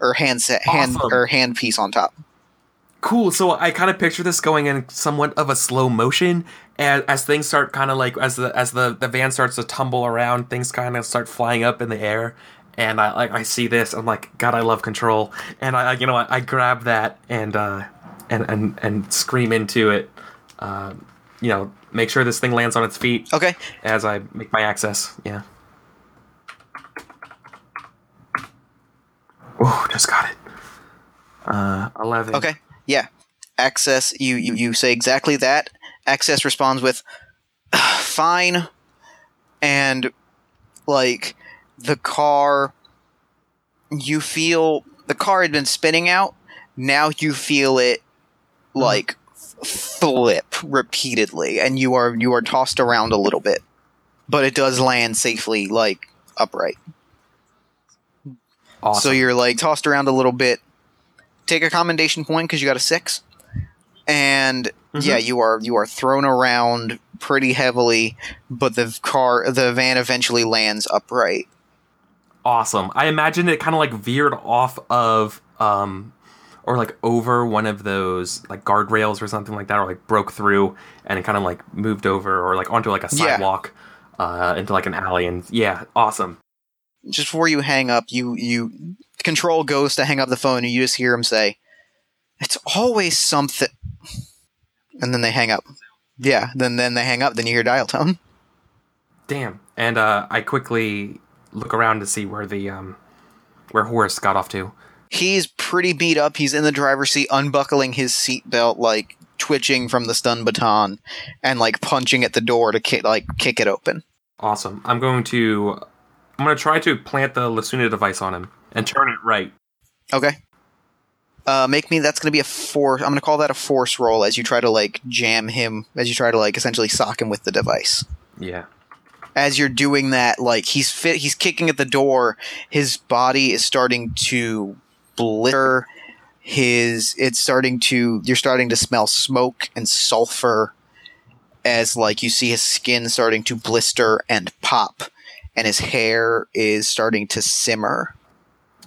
or handset hand or hand piece on top. Cool so I kind of picture this going in somewhat of a slow motion as, as things start kind of like as the as the the van starts to tumble around things kind of start flying up in the air and I like I see this I'm like god I love control and I I- you know I, I grab that and uh and and and scream into it um you know make sure this thing lands on its feet Okay, as I make my access. Yeah. Oh, just got it. Uh, eleven. Okay. Yeah. Access. You, you you say exactly that. Access responds with fine, and like the car. You feel the car had been spinning out. Now you feel it mm-hmm. like flip repeatedly, and you are you are tossed around a little bit, but it does land safely, like upright. Awesome. So you're like tossed around a little bit. Take a commendation point because you got a six, and Mhm. yeah, you are you are thrown around pretty heavily, but the car the van eventually lands upright. awesome. I imagine it kind of like veered off of um or like over one of those like guardrails or something like that or like broke through and it kind of like moved over or like onto like a Yeah. sidewalk uh into like an alley and yeah, awesome. Just before you hang up, you you control goes to hang up the phone, and you just hear him say, "It's always something," and then they hang up. Yeah, then then they hang up. Then you hear dial tone. Damn. And uh I quickly look around to see where the um where Horace got off to. He's pretty beat up. He's in the driver's seat, unbuckling his seatbelt, like twitching from the stun baton, and like punching at the door to kick like kick it open. Awesome. I'm going to I'm going to try to plant the Lacuna device on him and turn it right. Okay. Uh, make me. That's going to be a force. I'm going to call that a force roll as you try to like jam him, as you try to like essentially sock him with the device. Yeah. As you're doing that, like he's fit, he's kicking at the door. His body is starting to blister. His it's starting to. You're starting to smell smoke and sulfur. As like you see his skin starting to blister and pop, and his hair is starting to simmer.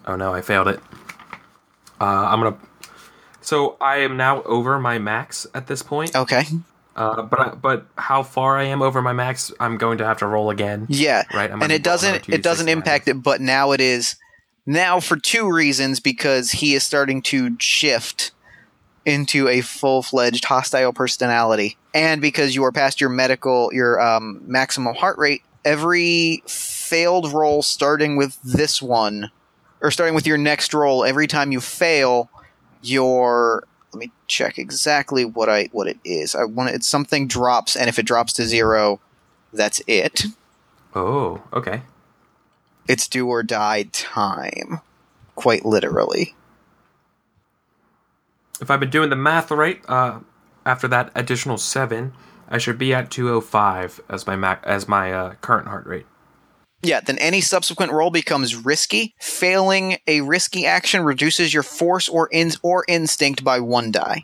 Oh no, I failed it. Uh, I'm gonna. So I am now over my max at this point. Okay. Uh, but I, but how far I am over my max, I'm going to have to roll again. Yeah, Right, I'm and it doesn't it doesn't impact it, but now it is now for two reasons because he is starting to shift into a full fledged hostile personality, and because you are past your medical your um, maximum heart rate. Every failed roll, starting with this one, or starting with your next roll, every time you fail, your let me check exactly what I what it is. I want it's something drops, and if it drops to zero, that's it. Oh, okay. It's do or die time, quite literally. If I've been doing the math right, uh, after that additional seven, I should be at 205 as my mac as my uh, current heart rate. Yeah, then any subsequent roll becomes risky. Failing a risky action reduces your force or in- or instinct by one die.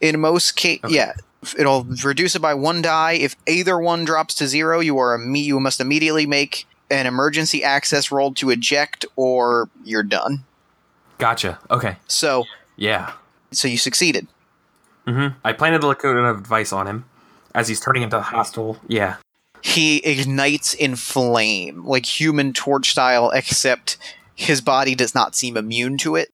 In most case, Okay. yeah, it'll reduce it by one die. If either one drops to zero, you are imme- you must immediately make an emergency access roll to eject, or you're done. Gotcha. Okay. So, Yeah. so you succeeded. Hmm I planted the lacuna of advice on him as he's turning into a hostile. Yeah. he ignites in flame, like human torch style, except his body does not seem immune to it.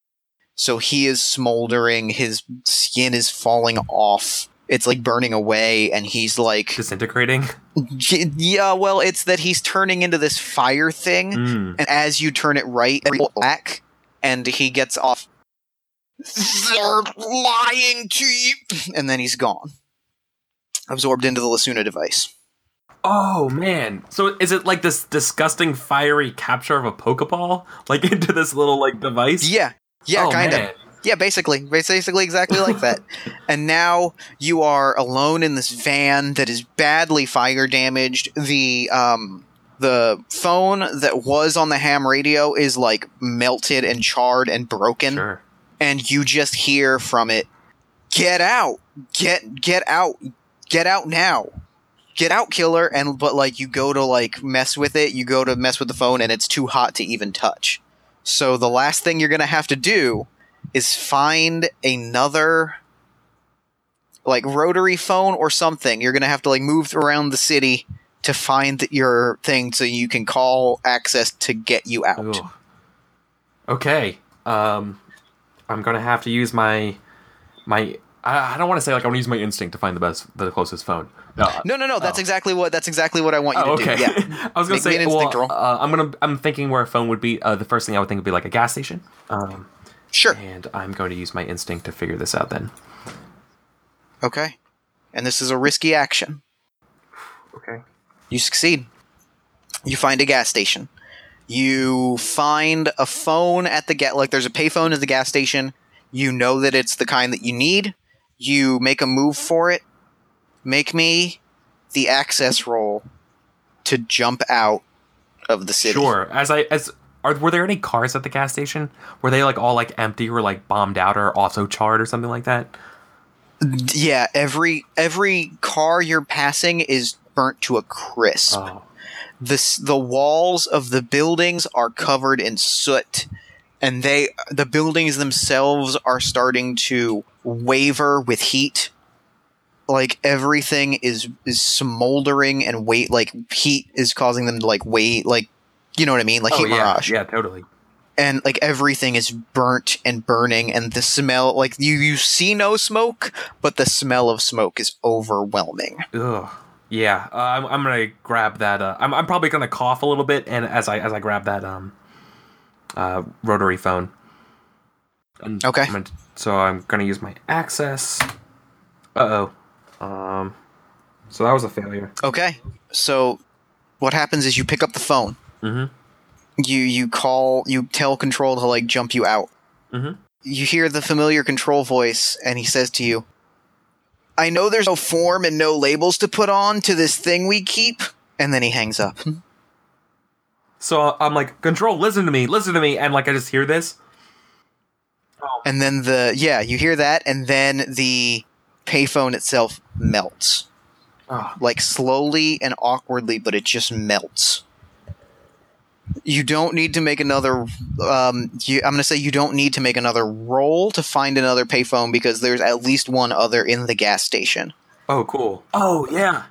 So he is smoldering, his skin is falling off. It's like burning away, and he's like, Disintegrating. yeah, well, it's that he's turning into this fire thing, Mm. and as you turn it right, black, and he gets off. They're lying to you, and then he's gone, absorbed into the Lacuna device. Oh man. So is it like this disgusting fiery capture of a Pokeball? Like into this little like device? Yeah, yeah, Oh, kind of. Yeah, basically, basically exactly like that. And now you are alone in this van that is badly fire damaged. The um the phone that was on the ham radio is like melted and charred and broken, Sure. And you just hear from it, "Get out! Get get out! Get out now!" Get out, killer! And but like you go to like mess with it, you go to mess with the phone, and it's too hot to even touch. So the last thing you're gonna have to do is find another like rotary phone or something. You're gonna have to like move around the city to find your thing so you can call access to get you out. Ugh. Okay. Um, I'm gonna have to use my my. I, I don't want to say like I want to use my instinct to find the best, the closest phone. No. No, no, no. That's Oh. exactly what. That's exactly what I want you Oh, to okay. do. Yeah. I was gonna Make say, an well, uh, I'm gonna, I'm thinking where a phone would be. Uh, the first thing I would think would be like a gas station. Um, Sure. and I'm going to use my instinct to figure this out. Then. Okay. And this is a risky action. Okay. You succeed. You find a gas station. You find a phone at the get Like there's a payphone at the gas station. You know that it's the kind that you need. You make a move for it. Make me the access roll to jump out of the city. Sure. As I as are were there any cars at the gas station? Were they like all like empty or like bombed out or auto charred or something like that? Yeah, every every car you're passing is burnt to a crisp. Oh. The the walls of the buildings are covered in soot and they the buildings themselves are starting to waver with heat. Like everything is is smoldering and wait like heat is causing them to like wait like you know what i mean? Like Oh heat yeah, mirage. Yeah, totally. and like everything is burnt and burning and the smell like you you see no smoke but the smell of smoke is overwhelming. Ugh. Yeah, uh, I'm, I'm gonna grab that. Uh, I'm, I'm probably gonna cough a little bit, and as I as I grab that um, uh, rotary phone. And Okay. I'm gonna- so I'm gonna use my access. Uh oh. Um. So that was a failure. Okay. So what happens is you pick up the phone. Mm-hmm. You you call you tell control to like jump you out. Mm-hmm. You hear the familiar control voice and he says to you, "I know there's no form and no labels to put on to this thing we keep." And then he hangs up. So I'm like, control, listen to me, listen to me, and like I just hear this. Oh. And then the yeah, you hear that and then the payphone itself melts. Oh, like slowly and awkwardly, but it just melts. You don't need to make another. Um, you, I'm going to say you don't need to make another roll to find another payphone because there's at least one other in the gas station. Oh, cool. Oh, yeah.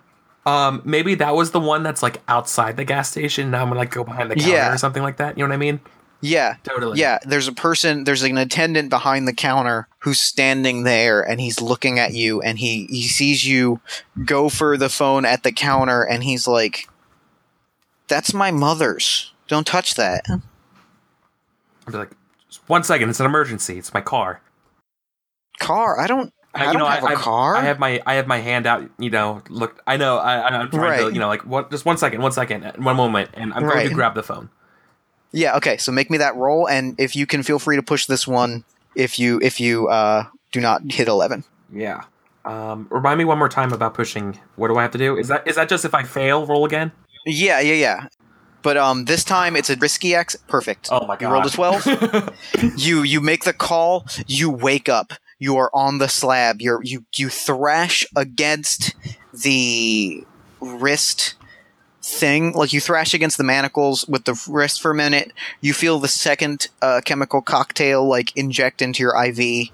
Um, maybe that was the one that's like outside the gas station. Now I'm gonna like go behind the counter Yeah. or something like that. You know what I mean? Yeah. Totally. Yeah, there's a person, there's an attendant behind the counter who's standing there and he's looking at you and he, he sees you go for the phone at the counter and he's like, That's my mother's. Don't touch that. I'd be like, one second. It's an emergency. It's my car. Car? I don't. I, don't have a I've- car. I have my I have my hand out. You know, look. I know. I, I'm trying to. You know, like what? Just one second. One second. One moment. And I'm going to grab the phone. yeah. Okay. So make me that roll, and if you can, feel free to push this one. If you if you uh, do not hit eleven. Yeah. Um, remind me one more time about pushing. What do I have to do? Is that is that just if I fail, roll again? Yeah. Yeah. Yeah. But um, this time it's a risky X. Perfect. Oh my god! You rolled a twelve. you you make the call. You wake up. You are on the slab. You're you you thrash against the wrist thing. Like you thrash against the manacles with the wrist for a minute. You feel the second uh, chemical cocktail like inject into your IV,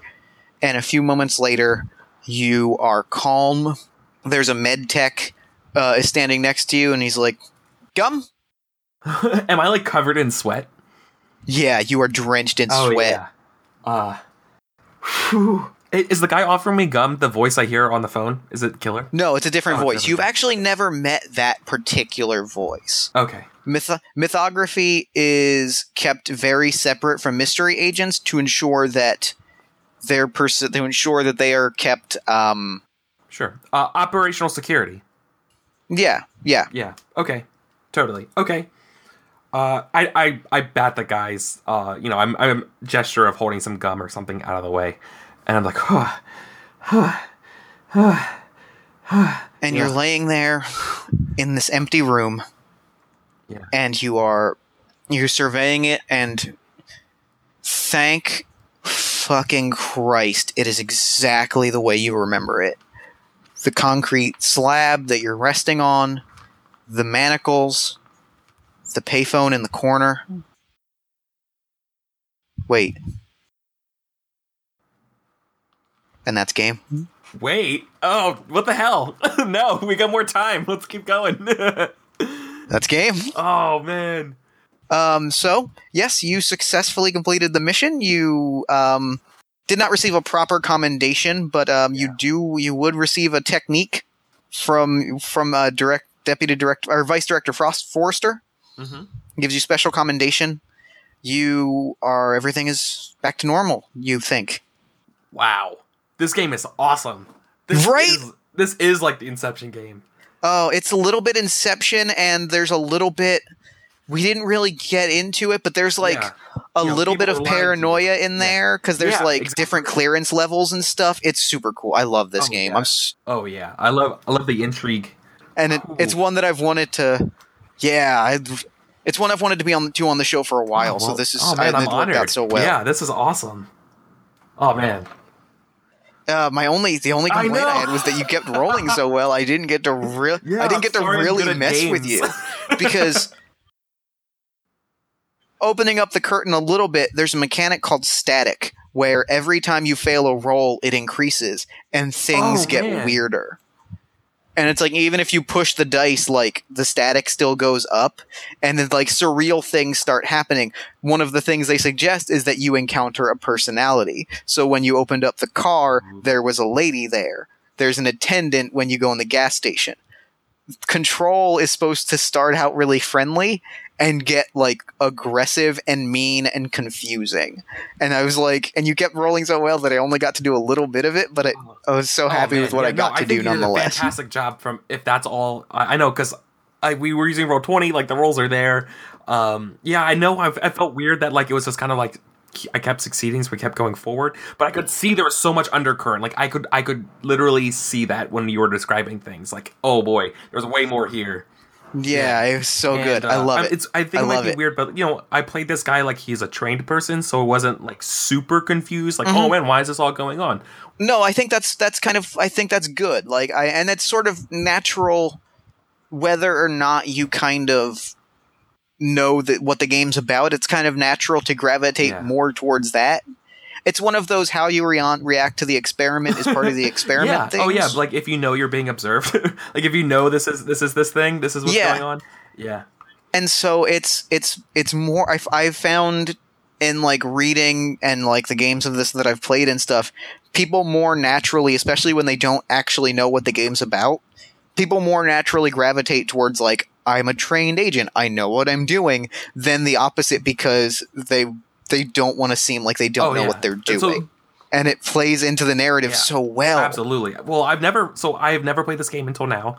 and a few moments later, you are calm. There's a med tech uh, is standing next to you, and he's like, "Gum." Am I like covered in sweat? Yeah, you are drenched in sweat. Oh, Uh, whew. Is the guy offering me gum the voice I hear on the phone? Is it killer? No, it's a different Oh, voice. You've actually never met that particular voice. Okay. Myth- mythography is kept very separate from mystery agents to ensure that they're pers- to ensure that they are kept. Um, Sure. Uh, operational security. yeah, yeah. Yeah. Okay. Totally. Okay. Uh, I, I, I bat the guys. Uh, you know, I'm, I'm a gesture of holding some gum or something out of the way, and I'm like, huh, And you're laying there in this empty room, Yeah. and you are you're surveying it, and thank fucking Christ, it is exactly the way you remember it. The concrete slab that you're resting on, the manacles, the payphone in the corner. Wait. And that's game. wait. Oh, what the hell? no, we got more time. Let's keep going. That's game. oh man. Um, so yes, you successfully completed the mission. You um, did not receive a proper commendation, but um, you do you would receive a technique from from uh, direct deputy director or vice director Frost Forrester. Mm-hmm. Gives you special commendation. You are everything is back to normal. You think Wow. This game is awesome. This Right? Is, this is like the Inception game. Oh, it's a little bit Inception, and there's a little bit. We didn't really get into it, but there's like Yeah. a You know, little bit of are lying to you. paranoia in there because there's Yeah, like exactly. different clearance levels and stuff. It's super cool. I love this Oh, game. yeah. I'm s- Oh yeah, I love I love the intrigue. and it, it's one that I've wanted to. Yeah, I've, it's one I've wanted to be on to on the show for a while. Oh, so this is oh, man, I, I'm it honored. out so well. Yeah, this is awesome. Oh man, Uh, my only the only complaint I, know. had was that you kept rolling so well. I didn't get to really Yeah, I didn't get to really mess with you because opening up the curtain a little bit, there's a mechanic called static where every time you fail a roll, it increases and things Oh, get man. weirder. And it's like even if you push the dice, like the static still goes up, and then like surreal things start happening. One of the things they suggest is that you encounter a personality. So when you opened up the car, mm-hmm. there was a lady there. There's an attendant when you go in the gas station. Control is supposed to start out really friendly and get like aggressive and mean and confusing. And I was like, and you kept rolling so well that I only got to do a little bit of it, but I, I was so Oh, happy man. with what Yeah, I got no, to think do you did a nonetheless. fantastic job. From if that's all, I, I know because we were using roll twenty, like the rolls are there. Um, yeah, I know. I've, I felt weird that like it was just kind of like I kept succeeding, so we kept going forward. But I could see there was so much undercurrent. Like I could, I could literally see that when you were describing things. Like, oh boy, there's way more here. Yeah, it was so And, good. I uh, love I'm- it. It's, I think I it might be it. weird, but you know, I played this guy like he's a trained person, so it wasn't like super confused. Like, Mm-hmm. oh man, why is this all going on? No, I think that's that's kind of I think that's good. Like I and it's sort of natural whether or not you kind of know that what the game's about. It's kind of natural to gravitate Yeah. more towards that. It's one of those how you re- react to the experiment is part of the experiment. yeah. Things. Oh yeah. Like if you know you're being observed, like if you know this is this is this thing, this is what's Yeah. going on. Yeah. and so it's it's it's more I've, I've found in like reading and like the games of this that i've played and stuff people more naturally especially when they don't actually know what the game's about people more naturally gravitate towards like i'm a trained agent i know what i'm doing than the opposite because they they don't want to seem like they don't Oh, know yeah. what they're doing so- and it plays into the narrative Yeah. so well Absolutely. Well, I've never so I've never played this game until now,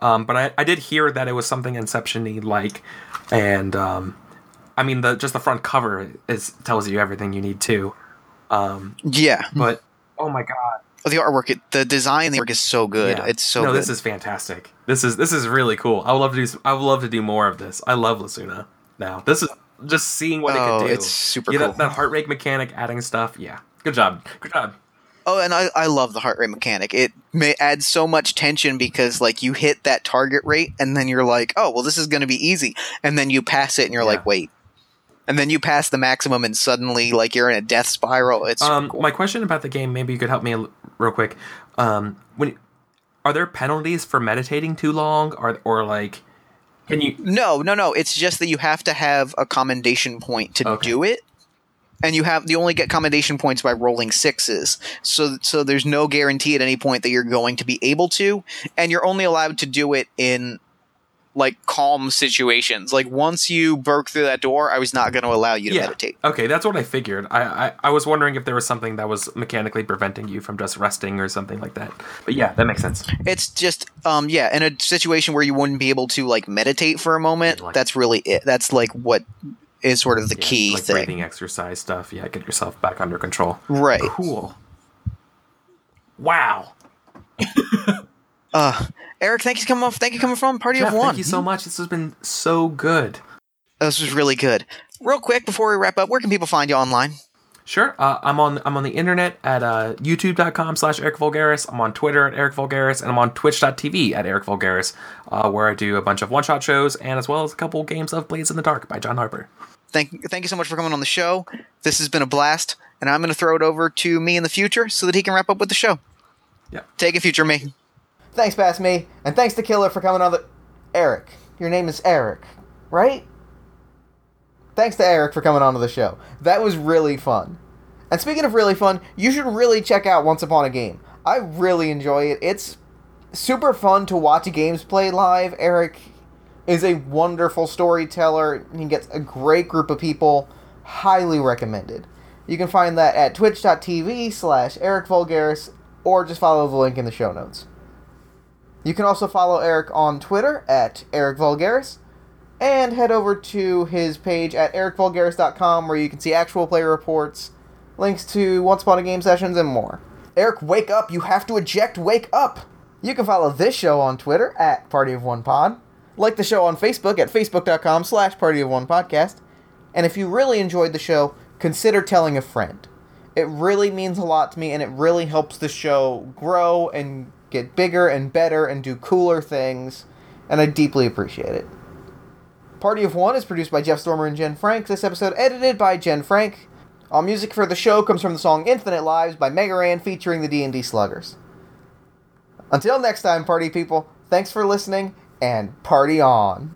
um, but I, I did hear that it was something Inception-y like, and um, I mean the just the front cover is tells you everything you need to. Um, yeah but oh my god, the artwork it, the design the artwork is so good Yeah. it's so no, good this is fantastic. This is this is really cool. I would love to do. I would love to do more of this. I love Lacuna. Now this is just seeing what it Oh, could do. it's super cool. That, that heart rate mechanic, adding stuff. Yeah, good job. Good job. Oh, and I, I love the heart rate mechanic. It may add so much tension because like you hit that target rate and then you're like, oh well, this is going to be easy, and then you pass it and you're Yeah. like, wait, and then you pass the maximum and suddenly like you're in a death spiral. It's Um, cool. my question about the game, maybe you could help me a l- real quick. Um, when are there penalties for meditating too long, or or like, can you? no, no, no. It's just that you have to have a commendation point to Okay. do it. And you have you only get commendation points by rolling sixes, so so there's no guarantee at any point that you're going to be able to, and you're only allowed to do it in like calm situations. Like once you broke through that door, I was not going to allow you to Yeah. meditate. Okay, that's what I figured. I, I I was wondering if there was something that was mechanically preventing you from just resting or something like that. But yeah, that makes sense. It's just um yeah, in a situation where you wouldn't be able to like meditate for a moment, Like- that's really it. That's like what is sort of the Yeah, key like thing. breathing exercise stuff. Yeah, get yourself back under control. Right. Cool. Wow. Uh Eric, thank you for coming off thank you for coming from Party Jeff, of One. thank you so much. This has been so good. This was really good. Real quick before we wrap up, where can people find you online? Sure. Uh, I'm on I'm on the internet at uh, youtube.com slash Eric Vulgaris. I'm on Twitter at Eric Vulgaris, and I'm on twitch.tv at Eric Vulgaris, uh, where I do a bunch of one-shot shows and as well as a couple games of Blades in the Dark by John Harper. Thank thank you so much for coming on the show. This has been a blast, and I'm going to throw it over to me in the future so that he can wrap up with the show. Yeah. Take it, future me. Thanks, Bass Me, and thanks to Killer for coming on the. Eric, your name is Eric, right? Thanks to Eric for coming on to the show. That was really fun. And speaking of really fun, you should really check out Once Upon a Game. I really enjoy it. It's super fun to watch games play live. Eric is a wonderful storyteller. He gets a great group of people. Highly recommended. You can find that at twitch.tv slash Eric Vulgaris or just follow the link in the show notes. You can also follow Eric on Twitter at Eric Vulgaris and head over to his page at ericvulgaris.com where you can see actual player reports, links to Once Upon a Game sessions, and more. Eric, wake up! You have to eject, wake up! You can follow this show on Twitter at Party of One Pod, like the show on Facebook at facebook.com slash Party of One Podcast, and if you really enjoyed the show, consider telling a friend. It really means a lot to me, and it really helps the show grow and get bigger and better and do cooler things, and I deeply appreciate it. Party of One is produced by Jeff Stormer and Jen Frank. This episode edited by Jen Frank. All music for the show comes from the song Infinite Lives by Mega Ran featuring the D&D Sluggers. Until next time, party people, thanks for listening and party on.